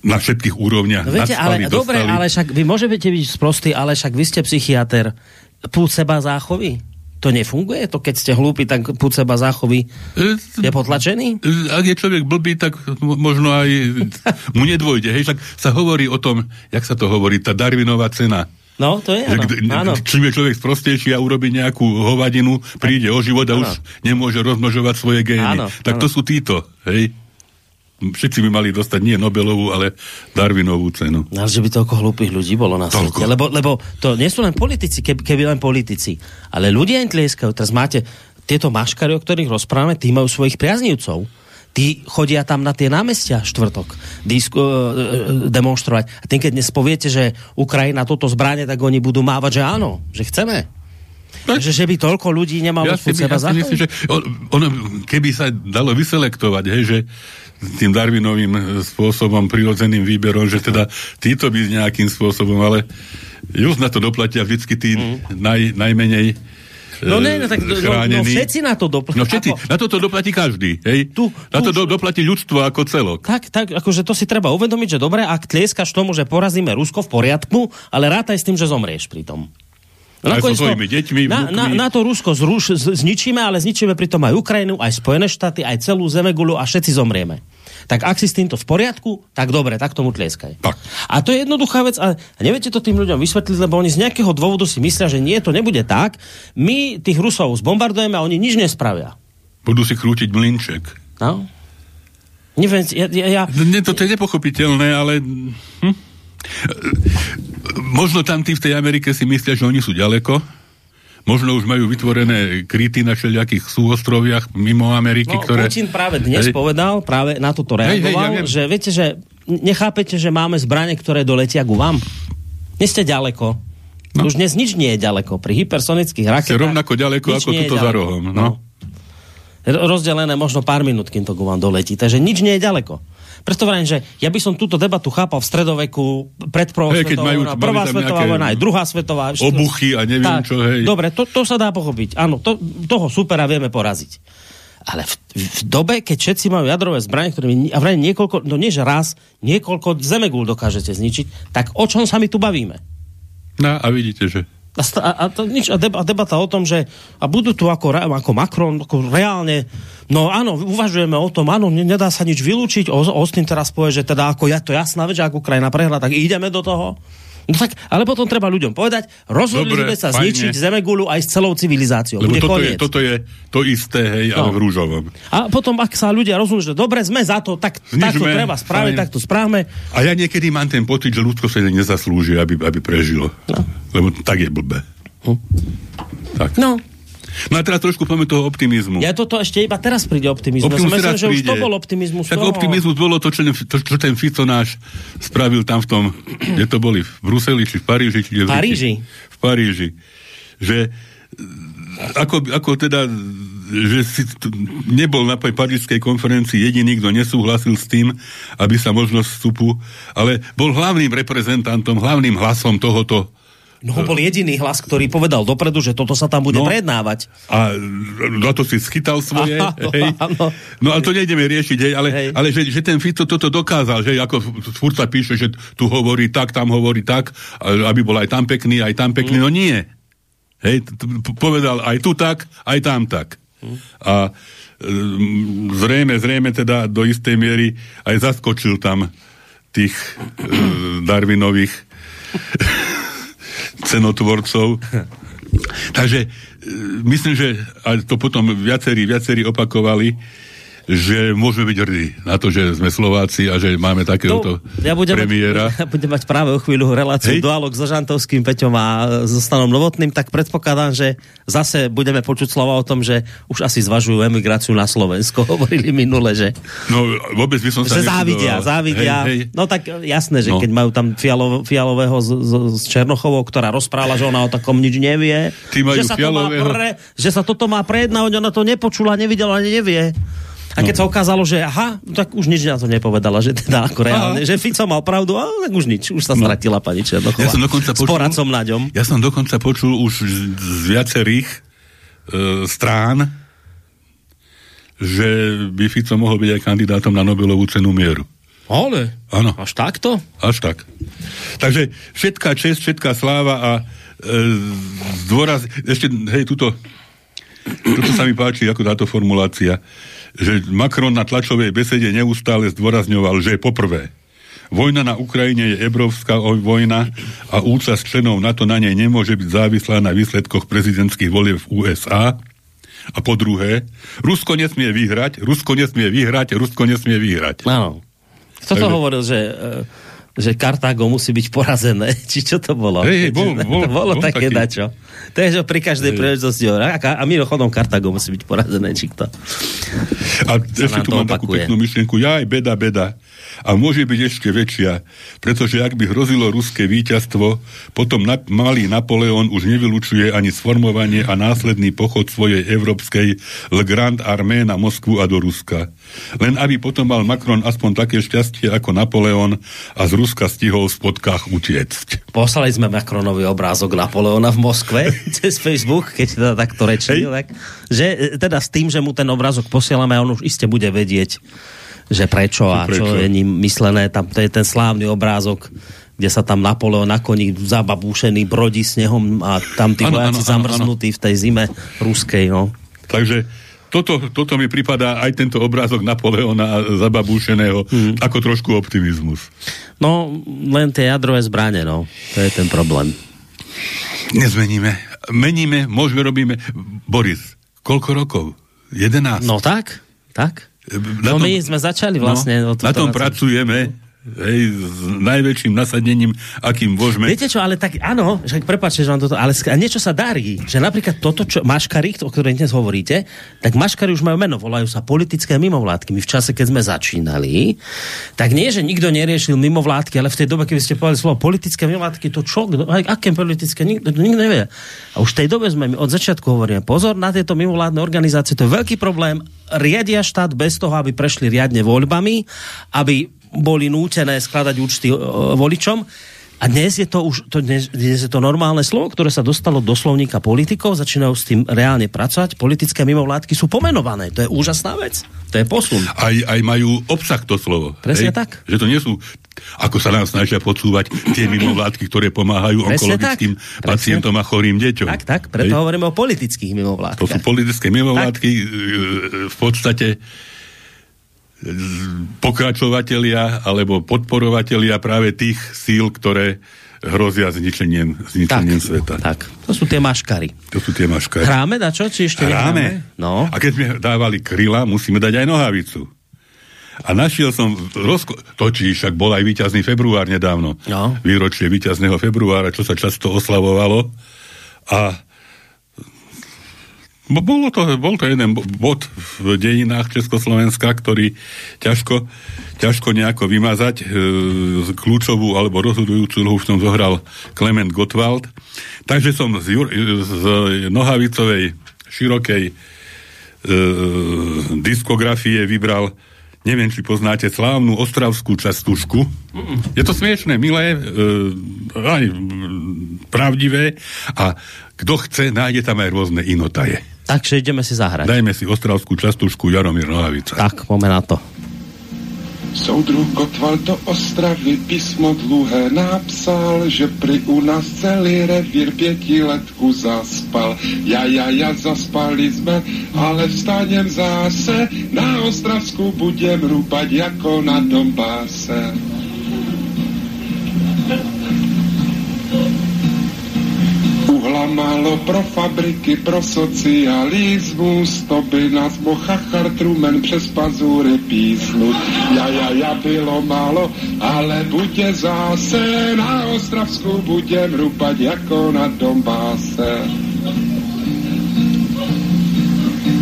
na všetkých úrovniach no viete, ale, dostali. Dobre, ale však vy môžete byť sprostý, ale však vy ste psychiatr. Púd seba záchovy? To nefunguje? To keď ste hlúpi, tak púd seba záchovy je potlačený? Ak je človek blbý, tak možno aj mu nedvojde. Hej, však sa hovorí o tom, jak sa to hovorí, tá Darwinová cena No, to je, áno. áno. Čím je človek sprostejší a urobí nejakú hovadinu, príde o život a áno. už nemôže rozmnožovať svoje gény. Áno, tak áno. to sú títo, hej? Všetci by mali dostať nie Nobelovú, ale Darwinovú cenu. No, že by toľko hlúpých ľudí bolo na svete. Lebo, lebo to nie sú len politici, keby, keby len politici. Ale ľudia im tlieskajú. Teraz máte tieto maškary, o ktorých rozprávame, tí majú svojich priaznivcov tí chodia tam na tie námestia štvrtok disko, uh, demonstrovať. A tým, keď dnes poviete, že Ukrajina toto zbráne, tak oni budú mávať, že áno, že chceme. Tak, že, že by toľko ľudí nemalo ja si, seba ja myslím, že on, on, keby sa dalo vyselektovať, hej, že tým Darwinovým spôsobom, prirodzeným výberom, že teda títo by nejakým spôsobom, ale just na to doplatia vždycky tí mm. naj, najmenej No ne, no, tak no, no všetci na to doplatí. No všetci, ako? na to doplatí každý, hej? Tu, na tu, to do, doplatí ľudstvo ako celok. Tak, tak, akože to si treba uvedomiť, že dobre, ak tlieskaš tomu, že porazíme Rusko v poriadku, ale rátaj s tým, že zomrieš pri tom. Aj so svojimi deťmi, na, na, na to Rusko zruš, zničíme, ale zničíme pritom aj Ukrajinu, aj Spojené štáty, aj celú Zemegulu a všetci zomrieme. Tak ak si s týmto v poriadku, tak dobre, tak tomu tlieskaj. Tak. A to je jednoduchá vec a neviete to tým ľuďom vysvetliť, lebo oni z nejakého dôvodu si myslia, že nie, to nebude tak. My tých Rusov zbombardujeme a oni nič nespravia. Budú si krútiť mlinček. No? Neviem, ja, ja, ja, Ne, to je nepochopiteľné, ale... Hm? Možno tam tí v tej Amerike si myslia, že oni sú ďaleko. Možno už majú vytvorené kryty na všelijakých súostroviach mimo Ameriky, No, ktoré... Putin práve dnes Hej. povedal, práve na toto Hej, hej, reagoval, ja viem. že viete, že nechápete, že máme zbranie, ktoré doletia ku vám? Nie ste ďaleko. No. Už dnes nič nie je ďaleko. Pri hypersonických raketách... Ste rovnako ďaleko ako tuto za rohom, no. Ro- Rozdelené možno pár minút, kým to ku vám doletí. Takže nič nie je ďaleko. Preto vrajím, že ja by som túto debatu chápal v stredoveku, pred prvou keď svetovou majú- prvá svetová vojna, aj druhá svetová. Obuchy a neviem čo, hej. Dobre, to, to sa dá pochopiť. Áno, to, toho supera vieme poraziť. Ale v, v dobe, keď všetci majú jadrové zbranie, ktorými a vraj niekoľko, no nie že raz, niekoľko zemegul dokážete zničiť, tak o čom sa my tu bavíme? No a vidíte, že... A, a, a, to nič, a, deba, a debata o tom, že a budú tu ako, ako Macron, ako reálne, no áno, uvažujeme o tom, áno, ne, nedá sa nič vylúčiť, Austin teraz povie, že teda ako ja to jasná vec, že ak Ukrajina prehla, tak ideme do toho. No tak, ale potom treba ľuďom povedať, rozhodli Dobre, sme sa fajne. zničiť Zemegulu aj s celou civilizáciou. Lebo Bude toto je, koniec. toto je to isté, hej, ale No. v rúžovom. A potom, ak sa ľudia rozhodnú, že dobre, sme za to, tak, Znižme, tak to treba spraviť, fajn. tak to správame. A ja niekedy mám ten pocit, že ľudstvo sa nezaslúži, aby, aby prežilo. No. Lebo tak je blbé. Tak. No, No a teraz trošku poďme toho optimizmu. ja toto ešte iba teraz príde optimizmus. Ja myslím, že už to príde. bol optimizmus. Tak toho. optimizmus bolo to čo, to, čo ten Fico náš spravil tam v tom, kde to boli, v Bruseli, či v Paríži, či kde Paríži. V Paríži. Že ako, ako teda že si nebol na parížskej konferencii jediný, kto nesúhlasil s tým, aby sa možnosť vstupu, ale bol hlavným reprezentantom, hlavným hlasom tohoto No bol jediný hlas, ktorý povedal dopredu, že toto sa tam bude No. prejednávať. A na to si schytal svoje, Áno, hej. áno. No ale to nejdeme riešiť, hej, ale, Hej. ale že, že ten Fico toto dokázal, že ako furt sa píše, že tu hovorí tak, tam hovorí tak, aby bol aj tam pekný, aj tam pekný, Mm. no nie. Hej, povedal aj tu tak, aj tam tak. Mm. A e, zrejme, zrejme teda do istej miery aj zaskočil tam tých e, Darwinových cenotvorcov. Takže e, myslím, že a to potom viacerí, viacerí opakovali, že môžeme byť hrdí na to, že sme Slováci a že máme takéhoto ja budem premiéra. Mať, ja budem mať práve o chvíľu reláciu Hej. dialog so Žantovským Peťom a so Stanom Novotným, tak predpokladám, že zase budeme počuť slova o tom, že už asi zvažujú emigráciu na Slovensko. Hovorili minule, že, No vôbec by som sa že závidia, závidia. Hej, hej. No tak jasné, že No. keď majú tam fialo, fialového z, z, z Černochovou, ktorá rozprávala, že ona o takom nič nevie, Tí majú že, sa to má fialového- pre, že sa toto má prejednávať, ona to nepočula, nevidela, ani nevie. A keď No. sa ukázalo, že aha, tak už nič na to nepovedala, že teda ako reálne, že Fico mal pravdu, a tak už nič, už sa stratila pani Černochová. Ja som dokonca s počul- poradcom Naďom. Ja som dokonca počul už z, z viacerých e, strán, že by Fico mohol byť aj kandidátom na Nobelovú cenu mieru. Ale, Áno. až takto? Až tak. Takže všetká čest, všetká sláva a e, zdôraz, ešte, hej, tuto, tuto sa mi páči, ako táto formulácia, že Macron na tlačovej besede neustále zdôrazňoval, že poprvé, Vojna na Ukrajine je ebrovská vojna a účasť členov NATO na nej nemôže byť závislá na výsledkoch prezidentských volieb v USA. A po druhé, Rusko nesmie vyhrať, Rusko nesmie vyhrať, Rusko nesmie vyhrať. Áno. Kto to Takže- hovoril, že, e, že Kartágo musí byť porazené? Či čo to bolo? Hej, hej, bol- bol- bolo bol také taký. dačo. To je, že pri každej príležitosti hovorí, a, a mimochodom Kartágo musí byť porazené, či kto. A ešte tu mám takú opakuje. peknú myšlienku. Ja aj beda, beda. A môže byť ešte väčšia, pretože ak by hrozilo ruské víťazstvo, potom na, malý Napoleon už nevylučuje ani sformovanie a následný pochod svojej európskej Le Grand Armée na Moskvu a do Ruska. Len aby potom mal Macron aspoň také šťastie ako Napoleon a z Ruska stihol v spotkách utiecť. Poslali sme Macronovi obrázok Napoleona v Moskve cez Facebook, keď teda takto rečnil, tak, že e, teda s tým, že mu ten obrázok posielame, on už iste bude vedieť, že prečo a Prečo? čo je ním myslené. Tam to je ten slávny obrázok, kde sa tam Napoleon na koni zababúšený brodí snehom a tam tí vojaci zamrznutí v tej zime ruskej, no. Takže toto, toto mi pripadá aj tento obrázok Napoleona zababúšeného hmm. ako trošku optimizmus. No, len tie jadrové zbranie, no. To je ten problém. Nezmeníme. Meníme, môžeme, robíme. Boris, koľko rokov? 11? No tak, tak. No tom- my sme začali vlastne. No, na tom pracujeme hej, s najväčším nasadením, akým môžeme. Viete čo, ale tak áno, že prepáčte, že vám toto, ale niečo sa darí, že napríklad toto, čo maškary, o ktorej dnes hovoríte, tak maškary už majú meno, volajú sa politické mimovládky. My v čase, keď sme začínali, tak nie, že nikto neriešil mimovládky, ale v tej dobe, keby ste povedali slovo politické mimovládky, to čo, aj, aké politické, nikto, nikto nevie. A už v tej dobe sme od začiatku hovoríme, pozor na tieto mimovládne organizácie, to je veľký problém, riadia štát bez toho, aby prešli riadne voľbami, aby boli nútené skladať účty e, voličom. A dnes je to už to dnes, dnes je to normálne slovo, ktoré sa dostalo do slovníka politikov, začínajú s tým reálne pracovať. Politické mimovládky sú pomenované. To je úžasná vec. To je posun. Aj, aj majú obsah to slovo. Presne tak. Že to nie sú, ako sa nám snažia podsúvať, tie mimovládky, ktoré pomáhajú Presne onkologickým tak. pacientom a chorým deťom. Tak, tak, preto Hej? hovoríme o politických mimovládkach. To sú politické mimovládky, e, v podstate pokračovatelia alebo podporovatelia práve tých síl, ktoré hrozia zničením, zničením sveta. tak. To sú tie maškary. To sú tie maškary. Hráme na čo? Či ešte? Hráme. No. A keď sme dávali kryla, musíme dať aj nohavicu. A našiel som, rozko- točí, však bol aj víťazný február nedávno. No. Výročie víťazného februára, čo sa často oslavovalo. A bolo to, bol to jeden bo- bod v dejinách Československa, ktorý ťažko, ťažko nejako vymazať. E, kľúčovú alebo rozhodujúcu úlohu v tom zohral Klement Gottwald. Takže som z, Jur- z nohavicovej širokej e, diskografie vybral neviem, či poznáte slávnu ostravskú častušku. Je to smiešné, milé, e, aj pravdivé a kto chce, nájde tam aj rôzne inotaje. Takže ideme si zahrať. Dajme si ostravskú častušku Jaromír Nohavica. Tak, poďme na to. Soudruh Kotval do Ostravy písmo dlouhé napsal, že pri u nás celý revír pětiletku zaspal. Ja, ja, ja, zaspali sme, ale vstanem zase, na Ostravsku budem rúbať jako na Dombáse. Málo pro fabriky, pro socialismus, to by nás mohl chachar Truman přes pazury písnut. Ja, ja, ja, bylo málo, ale bude zase, na Ostravsku budem rupat jako na Dombáse.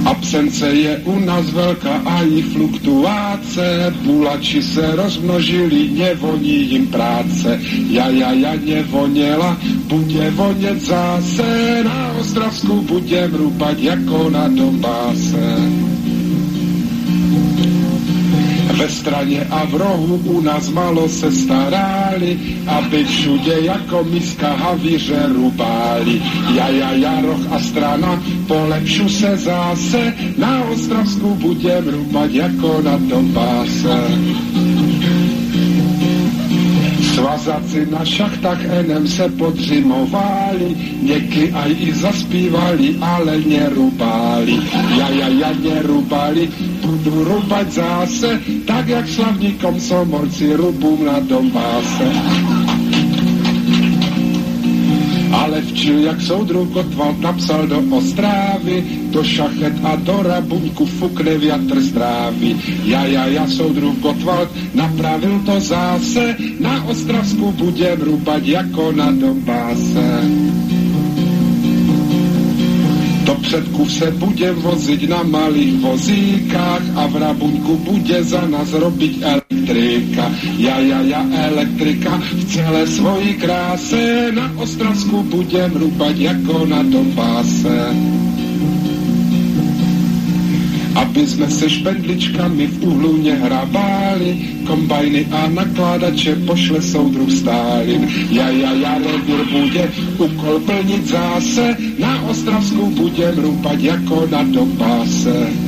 Absence je u nás veľká a ich fluktuáce, bulači se rozmnožili, nevoní jim práce. Ja, ja, ja, nevonela, bude vonět zase, na Ostravsku budem rúpať jako na Dombáse. Ve straně a v rohu u nás malo se starali, aby všude jako miska havíře rubáli. Ja, ja, ja, roh a strana, polepšu se zase, na Ostravsku budem rúbať jako na Dombáse. Svazáci na šachtách enem se podřimovali, něky aj i zaspívali, ale nerubáli. Ja, ja, ja, nerubáli, budu rubať zase, tak jak slavníkom somorci rubum na Dombáse. Ale včil, jak soudruh Gottwald napsal do Ostrávy, do šachet a do rabuňku fukne viatr z trávy. Ja, ja, ja, soudruh Gottwald napravil to zase, na Ostravsku budem rúbať jako na Dombáse. Do předku se budem voziť na malých vozíkách a v Rabuňku bude za nás robiť elektrika. Ja, ja, ja, elektrika v celé svojí kráse na Ostravsku budem rúbať jako na Dombáse. Aby sme se špendličkami v uhlu nehrabáli, kombajny a nakládače pošle soudruh Stálin. Ja, ja, ja, revír bude úkol plniť zase, na Ostravsku budem rúpať jako na Dombáse.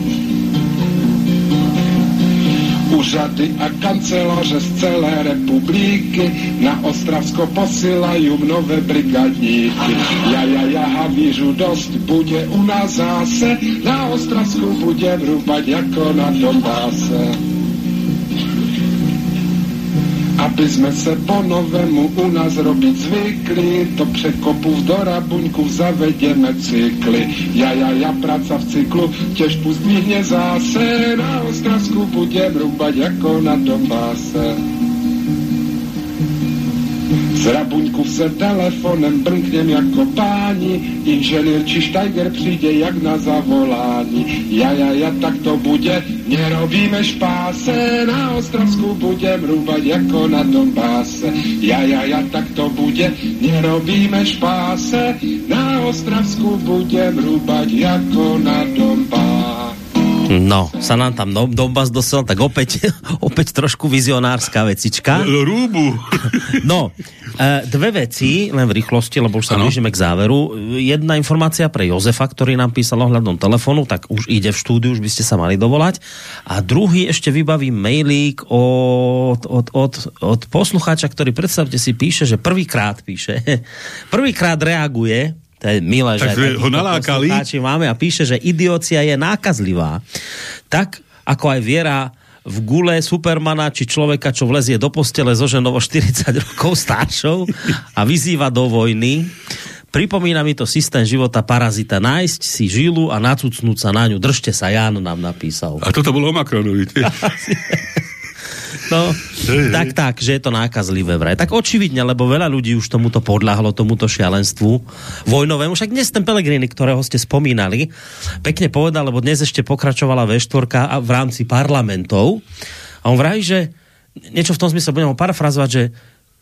Úřady a kanceláře z celé republiky na Ostravsko posilajú nové brigadníky. Ja, ja, ja, havířu dost, bude u nás zase, na Ostravsku bude rúbať jako na Donbase aby sme se po novému u nás robiť zvykli, to překopu do Rabuňku zavedeme cykly. Ja, ja, ja, praca v cyklu, tiež pustihne zase, na Ostravsku budem rúbať ako na Donbase. Z Rabuňku se telefonem brnknem jako páni, inženýr či Steiger přijde jak na zavolání. Ja, ja, ja, tak to bude, nerobíme špáse, na Ostravsku budem rúbať jako na Donbáse. Ja, ja, ja, tak to bude, nerobíme špáse, na Ostravsku budem rúbať jako na Donbáse. No, sa nám tam Donbass dosel, tak opäť, opäť trošku vizionárska vecička. Rúbu. No, e, dve veci, len v rýchlosti, lebo už sa blížime k záveru. Jedna informácia pre Jozefa, ktorý nám písal ohľadom telefonu, tak už ide v štúdiu, už by ste sa mali dovolať. A druhý ešte vybaví mailík od, od, od, od poslucháča, ktorý predstavte si píše, že prvýkrát píše, prvýkrát reaguje to je milé, tak že ho nalákali. máme a píše, že idiocia je nákazlivá. Tak, ako aj viera v gule Supermana či človeka, čo vlezie do postele so ženou 40 rokov staršou a vyzýva do vojny. Pripomína mi to systém života parazita. Nájsť si žilu a nacucnúť sa na ňu. Držte sa, Ján nám napísal. A toto bolo o Macronovi. No, tak, tak, že je to nákazlivé vraj. Tak očividne, lebo veľa ľudí už tomuto podľahlo, tomuto šialenstvu vojnovému. Však dnes ten Pelegrini, ktorého ste spomínali, pekne povedal, lebo dnes ešte pokračovala V4 v rámci parlamentov. A on vraví, že niečo v tom smysle budem ho parafrazovať, že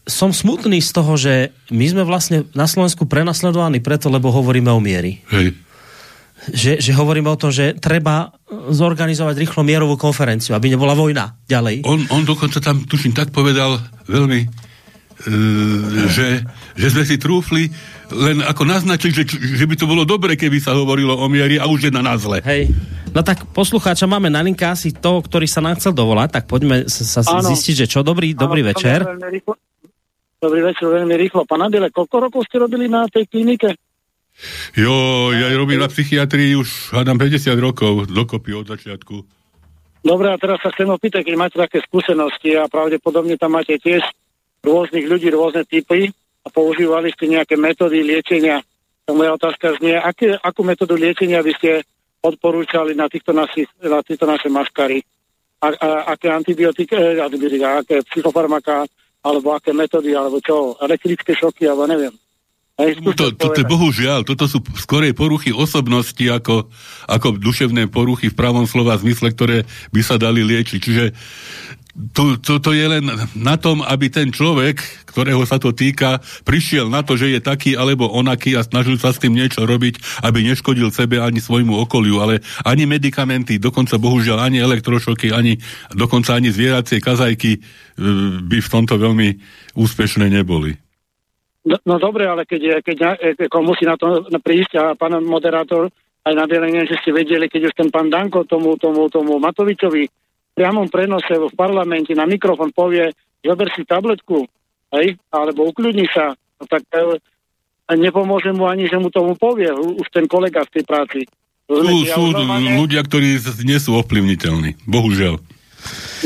som smutný z toho, že my sme vlastne na Slovensku prenasledovaní preto, lebo hovoríme o miery. Hej že, že hovoríme o tom, že treba zorganizovať rýchlo mierovú konferenciu, aby nebola vojna ďalej. On, on dokonca tam, tuším, tak povedal veľmi, e, že, že sme si trúfli len ako naznačiť, že, že by to bolo dobre, keby sa hovorilo o miery a už je na nás zle. Hej. No tak poslucháča máme na linke asi toho, ktorý sa nám chcel dovolať, tak poďme sa, sa zistiť, že čo, dobrý, Áno, dobrý večer. Dobrý večer, veľmi rýchlo. Pán Adele, koľko rokov ste robili na tej klinike? Jo, ja robím na psychiatrii už, hádam, 50 rokov, dokopy od začiatku. Dobre, a teraz sa chcem opýtať, keď máte také skúsenosti a pravdepodobne tam máte tiež rôznych ľudí, rôzne typy a používali ste nejaké metódy liečenia. Tak moja otázka znie, aké, akú metódu liečenia by ste odporúčali na týchto, nasi, na týchto naše maškary? A, a, aké antibiotika, eh, antibiotika, aké psychofarmaka, alebo aké metódy, alebo čo, elektrické šoky, alebo neviem. To, to, to, bohužiaľ, toto sú skorej poruchy osobnosti ako, ako duševné poruchy v pravom slova zmysle, ktoré by sa dali liečiť. Čiže to, to, to je len na tom, aby ten človek, ktorého sa to týka, prišiel na to, že je taký alebo onaký a snažil sa s tým niečo robiť, aby neškodil sebe ani svojmu okoliu, ale ani medikamenty, dokonca bohužiaľ ani elektrošoky, ani dokonca ani zvieracie kazajky e, by v tomto veľmi úspešné neboli. No, no dobre, ale keď, keď, keď musí na to prísť a pán moderátor aj na delenie, že ste vedeli, keď už ten pán Danko tomu, tomu, tomu Matovičovi v priamom prenose v parlamente na mikrofon povie, zober si tabletku, hej, alebo ukľudni sa, no tak e, nepomôže mu ani, že mu tomu povie už ten kolega v tej práci. Sú, sú ľudia, ktorí nie sú ovplyvniteľní, bohužiaľ.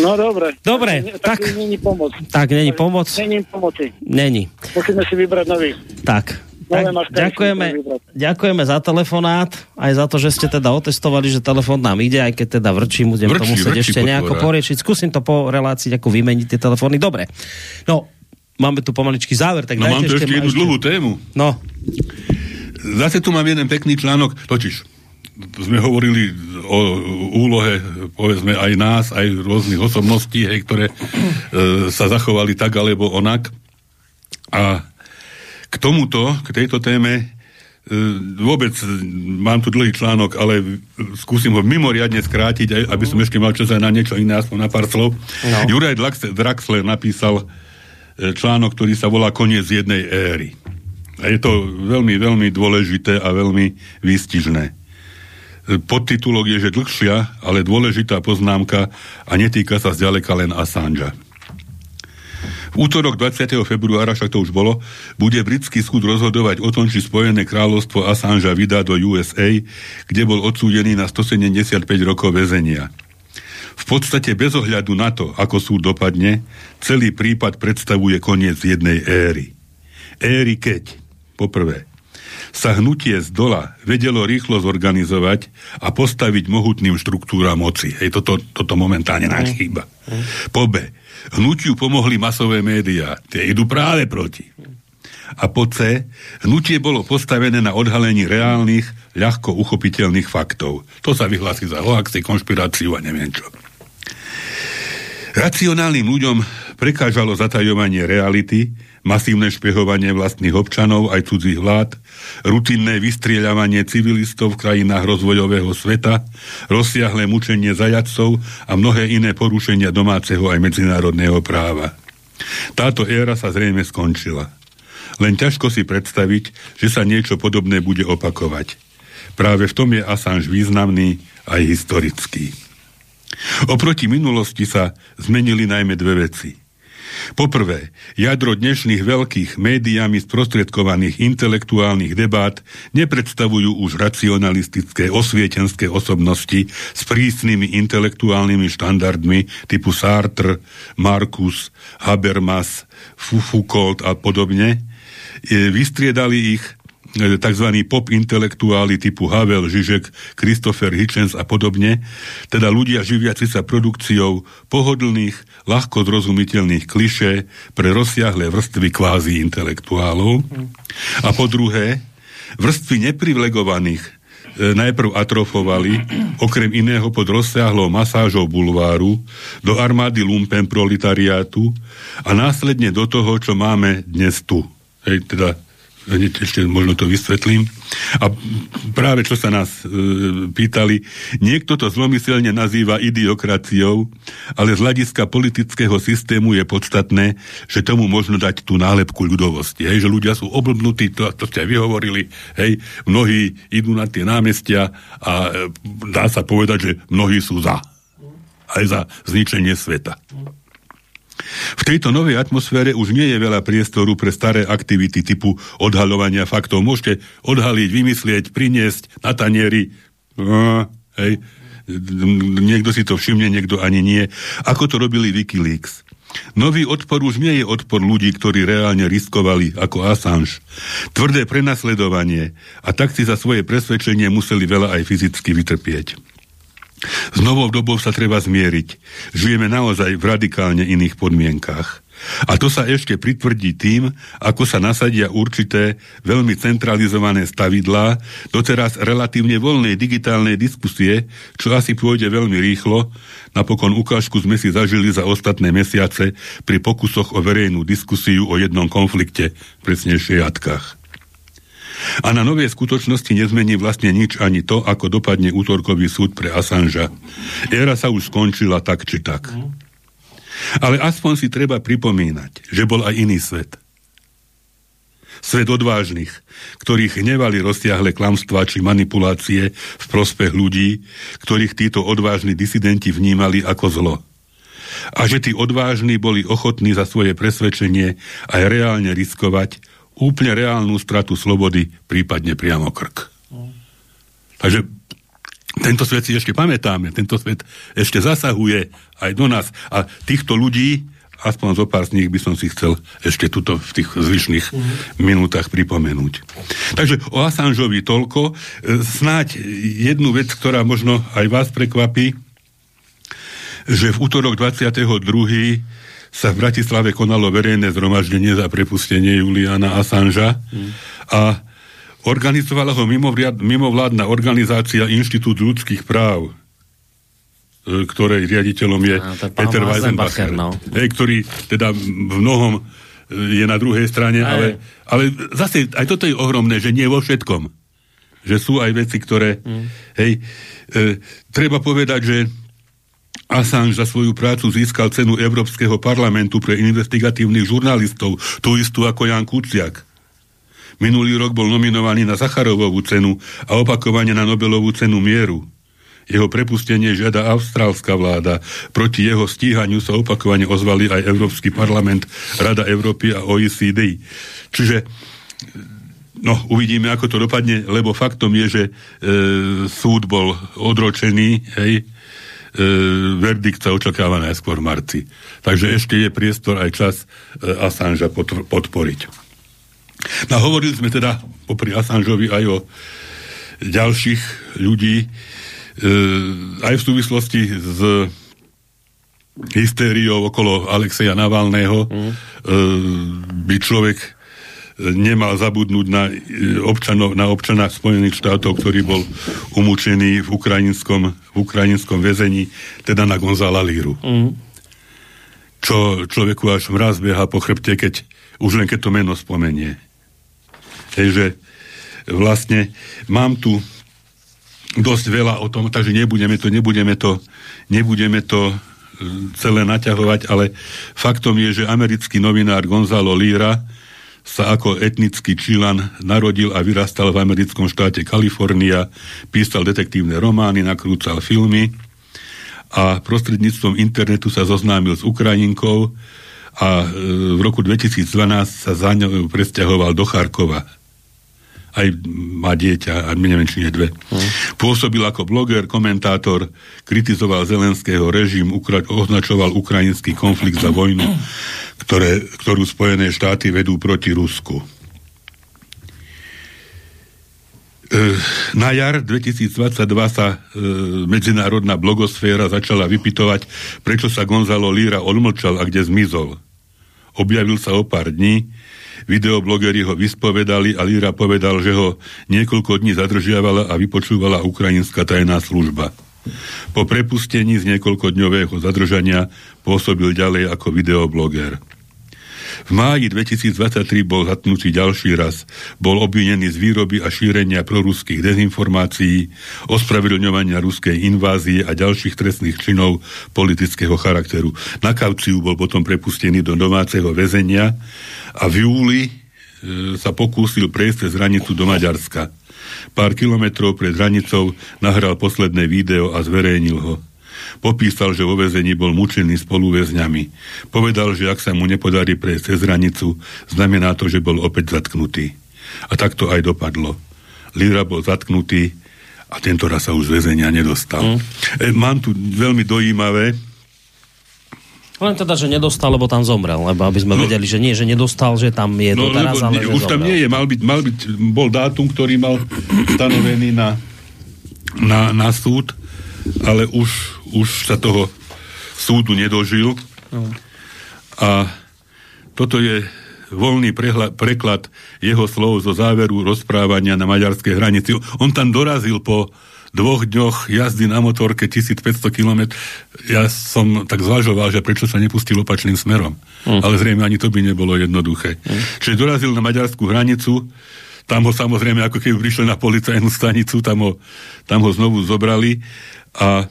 No dobre. Dobre, tak... tak není pomoc. Tak, není pomoc. Není pomoci. Není. Musíme si vybrať nový. Tak. Tak, ďakujeme, ďakujeme za telefonát, aj za to, že ste teda otestovali, že telefon nám ide, aj keď teda vrčí, budem vrčí, to musieť vrčí ešte nejako poriešiť. Skúsim to po relácii ako vymeniť tie telefóny. Dobre. No, máme tu pomaličky záver, tak no, mám tu ešte jednu ešte... dlhú tému. No. Zase tu mám jeden pekný článok, totiž sme hovorili o úlohe, povedzme, aj nás, aj rôznych osobností, hej, ktoré e, sa zachovali tak alebo onak. A k tomuto, k tejto téme, e, vôbec mám tu dlhý článok, ale skúsim ho mimoriadne skrátiť, aj, aby som ešte mal čas aj na niečo iné, aspoň na pár slov. No. Juraj Draxler napísal e, článok, ktorý sa volá Koniec jednej éry. A je to veľmi, veľmi dôležité a veľmi výstižné. Podtitulok je, že dlhšia, ale dôležitá poznámka a netýka sa zďaleka len Assangea. V útorok 20. februára, však to už bolo, bude britský súd rozhodovať o tom, či Spojené kráľovstvo Assangea vydá do USA, kde bol odsúdený na 175 rokov väzenia. V podstate bez ohľadu na to, ako súd dopadne, celý prípad predstavuje koniec jednej éry. Éry keď, poprvé, sa hnutie z dola vedelo rýchlo zorganizovať a postaviť mohutným štruktúram moci. Hej, toto, toto momentálne nám chýba. Po B, hnutiu pomohli masové médiá. Tie idú práve proti. A po C, hnutie bolo postavené na odhalení reálnych, ľahko uchopiteľných faktov. To sa vyhlási za hoaxy, konšpiráciu a neviem čo. Racionálnym ľuďom prekážalo zatajovanie reality, masívne špehovanie vlastných občanov aj cudzích vlád, rutinné vystrieľavanie civilistov v krajinách rozvojového sveta, rozsiahle mučenie zajadcov a mnohé iné porušenia domáceho aj medzinárodného práva. Táto éra sa zrejme skončila. Len ťažko si predstaviť, že sa niečo podobné bude opakovať. Práve v tom je Assange významný aj historický. Oproti minulosti sa zmenili najmä dve veci. Poprvé, jadro dnešných veľkých médiami sprostredkovaných intelektuálnych debát nepredstavujú už racionalistické osvietenské osobnosti s prísnymi intelektuálnymi štandardmi typu Sartre, Marcus, Habermas, Foucault a podobne. E, vystriedali ich tzv. pop intelektuáli typu Havel, Žižek, Christopher Hitchens a podobne, teda ľudia živiaci sa produkciou pohodlných, ľahko zrozumiteľných kliše pre rozsiahle vrstvy kvázi intelektuálov. A po druhé, vrstvy neprivilegovaných e, najprv atrofovali, okrem iného pod rozsiahlou masážou bulváru, do armády lumpen proletariátu a následne do toho, čo máme dnes tu. Hej, teda ešte možno to vysvetlím. A práve čo sa nás e, pýtali, niekto to zlomyselne nazýva idiokraciou, ale z hľadiska politického systému je podstatné, že tomu možno dať tú nálepku ľudovosti. Hej, že ľudia sú oblbnutí, to, to ste aj vyhovorili, hej, mnohí idú na tie námestia a e, dá sa povedať, že mnohí sú za. Aj za zničenie sveta. V tejto novej atmosfére už nie je veľa priestoru pre staré aktivity typu odhaľovania faktov. Môžete odhaliť, vymyslieť, priniesť na tanieri. No, hej. Niekto si to všimne, niekto ani nie. Ako to robili Wikileaks. Nový odpor už nie je odpor ľudí, ktorí reálne riskovali, ako Assange. Tvrdé prenasledovanie a tak si za svoje presvedčenie museli veľa aj fyzicky vytrpieť. S novou dobou sa treba zmieriť. Žijeme naozaj v radikálne iných podmienkach. A to sa ešte pritvrdí tým, ako sa nasadia určité veľmi centralizované stavidlá doteraz relatívne voľnej digitálnej diskusie, čo asi pôjde veľmi rýchlo. Napokon ukážku sme si zažili za ostatné mesiace pri pokusoch o verejnú diskusiu o jednom konflikte, presnejšie jatkách. A na nové skutočnosti nezmení vlastne nič ani to, ako dopadne útorkový súd pre Assangea. Éra sa už skončila tak či tak. Ale aspoň si treba pripomínať, že bol aj iný svet. Svet odvážnych, ktorých hnevali rozsiahle klamstvá či manipulácie v prospech ľudí, ktorých títo odvážni disidenti vnímali ako zlo. A že tí odvážni boli ochotní za svoje presvedčenie aj reálne riskovať, úplne reálnu stratu slobody, prípadne priamo krk. Takže tento svet si ešte pamätáme, tento svet ešte zasahuje aj do nás a týchto ľudí, aspoň zo pár z nich by som si chcel ešte tuto v tých zvyšných minútach pripomenúť. Takže o Assangeovi toľko. Snáď jednu vec, ktorá možno aj vás prekvapí, že v útorok 22 sa v Bratislave konalo verejné zhromaždenie za prepustenie Juliana Assangea mm. a organizovala ho mimovládna organizácia Inštitút ľudských práv e, ktorej riaditeľom je a, Peter Weisenbacher, no. hej, ktorý teda v mnohom e, je na druhej strane, ale, ale zase aj toto je ohromné, že nie vo všetkom. Že sú aj veci, ktoré... Mm. Hej, e, treba povedať, že Assange za svoju prácu získal cenu Európskeho parlamentu pre investigatívnych žurnalistov, tú istú ako Jan Kuciak. Minulý rok bol nominovaný na Sacharovovú cenu a opakovane na Nobelovú cenu mieru. Jeho prepustenie žiada austrálska vláda. Proti jeho stíhaniu sa opakovane ozvali aj Európsky parlament, Rada Európy a OECD. Čiže no, uvidíme, ako to dopadne, lebo faktom je, že e, súd bol odročený, hej, verdikt sa očakáva najskôr v marci. Takže ešte je priestor aj čas e, Assangea podporiť. No hovorili sme teda popri Assangeovi aj o ďalších ľudí, E, aj v súvislosti s hystériou okolo Alexeja Navalného mm. by človek nemal zabudnúť na, e, občanov, na občana Spojených štátov, ktorý bol umúčený v ukrajinskom, v ukrajinskom väzení, teda na Gonzala Líru. Mm. Čo človeku až mraz bieha po chrbte, keď, už len keď to meno spomenie. Takže vlastne mám tu dosť veľa o tom, takže nebudeme to, nebudeme to, nebudeme to e, celé naťahovať, ale faktom je, že americký novinár Gonzalo Lira sa ako etnický čilan narodil a vyrastal v americkom štáte Kalifornia, písal detektívne romány, nakrúcal filmy a prostredníctvom internetu sa zoznámil s Ukrajinkou a e, v roku 2012 sa za ňou presťahoval do Charkova aj má dieťa, a neviem, či nie dve. Hmm. Pôsobil ako bloger, komentátor, kritizoval zelenského režim, ukra- označoval ukrajinský konflikt za vojnu, ktoré, ktorú Spojené štáty vedú proti Rusku. E, na jar 2022 sa e, medzinárodná blogosféra začala vypitovať, prečo sa Gonzalo Líra odmlčal a kde zmizol. Objavil sa o pár dní, Videoblogeri ho vyspovedali a Líra povedal, že ho niekoľko dní zadržiavala a vypočúvala ukrajinská tajná služba. Po prepustení z niekoľkodňového zadržania pôsobil ďalej ako videobloger. V máji 2023 bol zatnutý ďalší raz. Bol obvinený z výroby a šírenia proruských dezinformácií, ospravedlňovania ruskej invázie a ďalších trestných činov politického charakteru. Na kauciu bol potom prepustený do domáceho väzenia a v júli e, sa pokúsil prejsť cez hranicu do Maďarska. Pár kilometrov pred hranicou nahral posledné video a zverejnil ho. Popísal, že vo vezení bol mučený spoluväzňami. Povedal, že ak sa mu nepodarí prejsť cez hranicu, znamená to, že bol opäť zatknutý. A tak to aj dopadlo. Lira bol zatknutý a tento raz sa už z väzenia nedostal. Mm. E, mám tu veľmi dojímavé len teda, že nedostal, lebo tam zomrel, lebo aby sme no, vedeli, že nie, že nedostal, že tam je no, to teraz, ale nie, Už zomrel. tam nie je, mal byť, mal byť, bol dátum, ktorý mal stanovený na, na, na súd, ale už už sa toho súdu nedožil. No. A toto je voľný prehla- preklad jeho slov zo záveru rozprávania na maďarskej hranici. On tam dorazil po dvoch dňoch jazdy na motorke 1500 km. Ja som tak zvažoval, že prečo sa nepustil opačným smerom. Mm. Ale zrejme ani to by nebolo jednoduché. Mm. Čiže dorazil na maďarskú hranicu, tam ho samozrejme, ako keby prišli na policajnú stanicu, tam ho, tam ho znovu zobrali a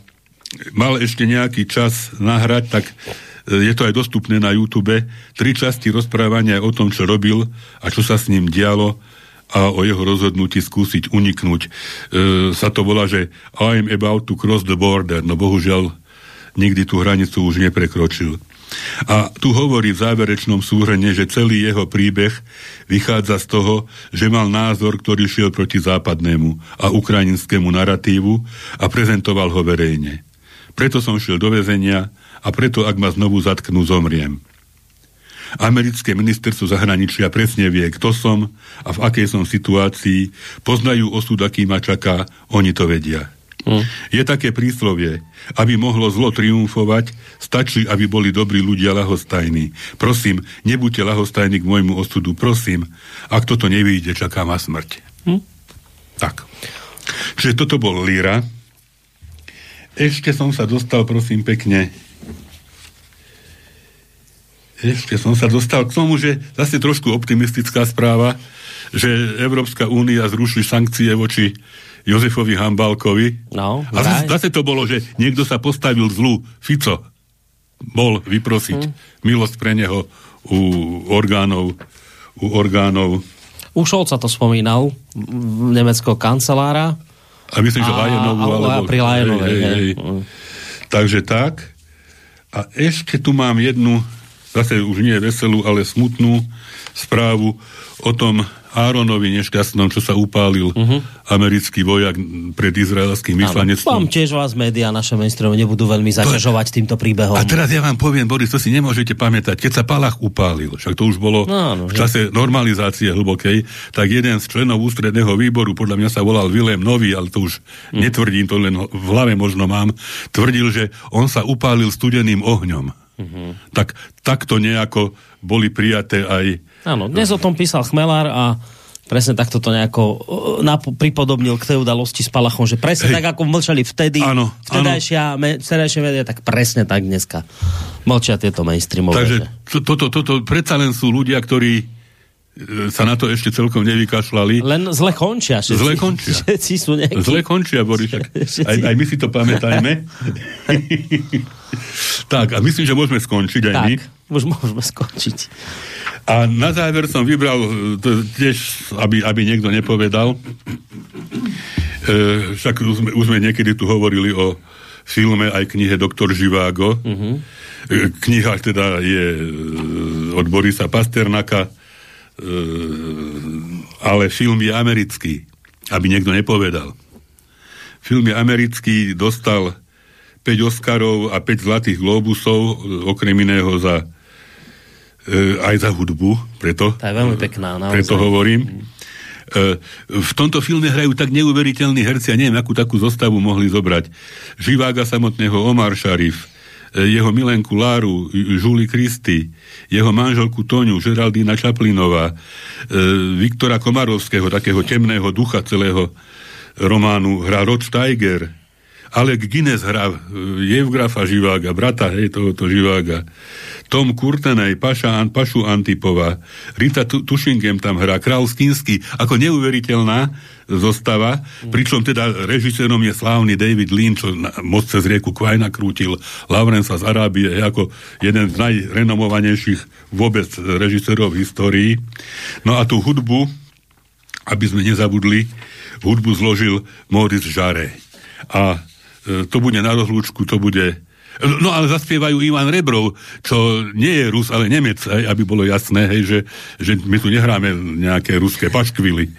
mal ešte nejaký čas nahrať, tak e, je to aj dostupné na YouTube. Tri časti rozprávania o tom, čo robil a čo sa s ním dialo a o jeho rozhodnutí skúsiť uniknúť. E, sa to volá, že I'm about to cross the border, no bohužiaľ nikdy tú hranicu už neprekročil. A tu hovorí v záverečnom súhrne, že celý jeho príbeh vychádza z toho, že mal názor, ktorý šiel proti západnému a ukrajinskému naratívu a prezentoval ho verejne. Preto som šiel do väzenia a preto, ak ma znovu zatknú, zomriem. Americké ministerstvo zahraničia presne vie, kto som a v akej som situácii, poznajú osud, aký ma čaká, oni to vedia. Hmm. Je také príslovie, aby mohlo zlo triumfovať, stačí, aby boli dobrí ľudia lahostajní. Prosím, nebuďte lahostajní k môjmu osudu, prosím. Ak toto nevíde, čaká ma smrť. Hmm. Tak. Čiže toto bol Líra, ešte som sa dostal, prosím, pekne. Ešte som sa dostal k tomu, že zase trošku optimistická správa, že Európska únia zruší sankcie voči Jozefovi Hambalkovi. No, a zase, zase to bolo, že niekto sa postavil zlu. Fico bol vyprosiť hmm. milosť pre neho u orgánov, u orgánov U Šolca to spomínal, nemeckého kancelára. A myslím, že Lajenovú. Alebo, pri Lajenovej. Hej, hej. Hej. Takže tak. A ešte tu mám jednu, zase už nie veselú, ale smutnú správu o tom Áronovi nešťastnom, čo sa upálil uh-huh. americký vojak pred izraelským vyslanectvom. Vám tiež vás médiá, naše mainstreamy nebudú veľmi zaťažovať to... týmto príbehom. A teraz ja vám poviem, Boris, to si nemôžete pamätať. Keď sa Palach upálil, však to už bolo no, no, v čase normalizácie hlbokej, tak jeden z členov ústredného výboru, podľa mňa sa volal Vilém Nový, ale to už uh-huh. netvrdím, to len v hlave možno mám, tvrdil, že on sa upálil studeným ohňom. Uh-huh. Tak takto nejako boli prijaté aj Áno, dnes o tom písal Chmelár a presne takto to nejako uh, napo- pripodobnil k tej udalosti s Palachom, že presne Hej. tak, ako mlčali vtedy, áno, vtedajšia, me, vtedajšie médiá, tak presne tak dneska mlčia tieto mainstreamové. Takže toto, to, to, to, predsa len sú ľudia, ktorí e, sa na to ešte celkom nevykašľali. Len zle končia. Všetci, zle končia. Všetci sú nejakí... Zle končia, Boris. Aj, aj my si to pamätajme. tak, a myslím, že môžeme skončiť aj tak, my. už môžeme skončiť. A na záver som vybral, e, tiež, aby, aby niekto nepovedal, e, však už sme, už sme niekedy tu hovorili o filme aj knihe Doktor Živágo. Uh-huh. E, kniha teda je e, od Borisa Pasternaka, e, ale film je americký, aby niekto nepovedal. Film je americký, dostal 5 Oscarov a 5 Zlatých Globusov, e, okrem iného za e, aj za hudbu, preto, tá je veľmi pekná, naozaj. preto hovorím. E, v tomto filme hrajú tak neuveriteľní herci a neviem, akú takú zostavu mohli zobrať. Živága samotného Omar Sharif, e, jeho milenku Láru, Julie Christy, jeho manželku Toňu, Žeraldína Čaplinová, e, Viktora Komarovského, takého temného ducha celého románu, hrá Rod Steiger, Alec Guinness hrá Jevgrafa Živága, brata hej, tohoto Živága. Tom Kurtenej, Paša, Pašu Antipová, Rita Tušingem tam hrá, Král Skinsky, ako neuveriteľná zostava, pričom teda režisérom je slávny David Lean, čo na, moc cez rieku Kvaj nakrútil, Laurensa z Arábie, ako jeden z najrenomovanejších vôbec režisérov v histórii. No a tú hudbu, aby sme nezabudli, hudbu zložil Maurice Jarre. A e, to bude na rozlúčku, to bude No ale zaspievajú Ivan Rebrov, čo nie je Rus, ale Nemec, hej, aby bolo jasné, hej, že, že my tu nehráme nejaké ruské paškvily.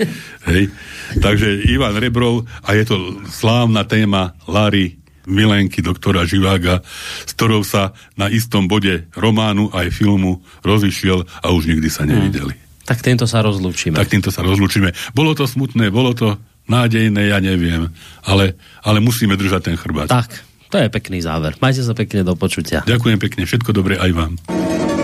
Hej. Takže Ivan Rebrov a je to slávna téma Lary milenky doktora Živága, s ktorou sa na istom bode románu aj filmu rozišiel a už nikdy sa nevideli. Hmm. Tak týmto sa rozlúčime. Tak týmto sa rozlúčime. Bolo to smutné, bolo to nádejné, ja neviem, ale, ale musíme držať ten chrbát. Tak. To je pekný záver. Majte sa pekne do počutia. Ďakujem pekne, všetko dobré aj vám.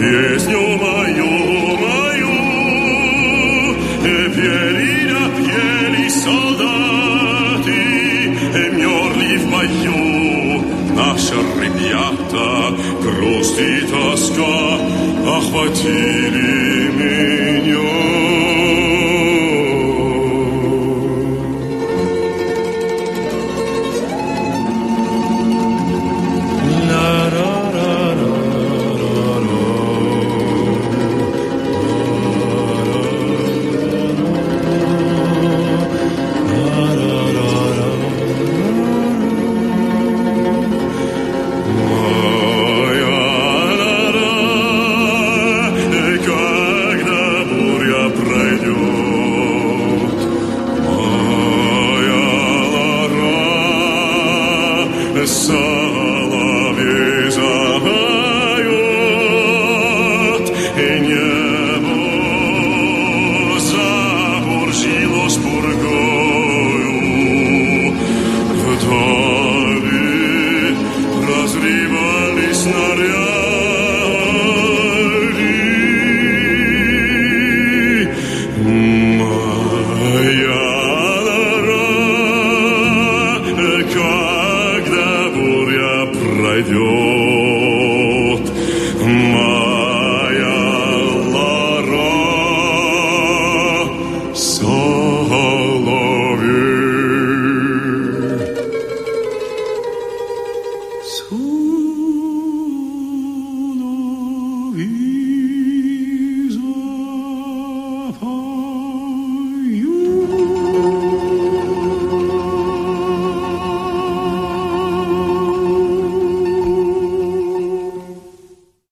Песню мою мою, э, не верили солдаты, э, мёртвые в мою, наши ребята, кроткий тоска охватили.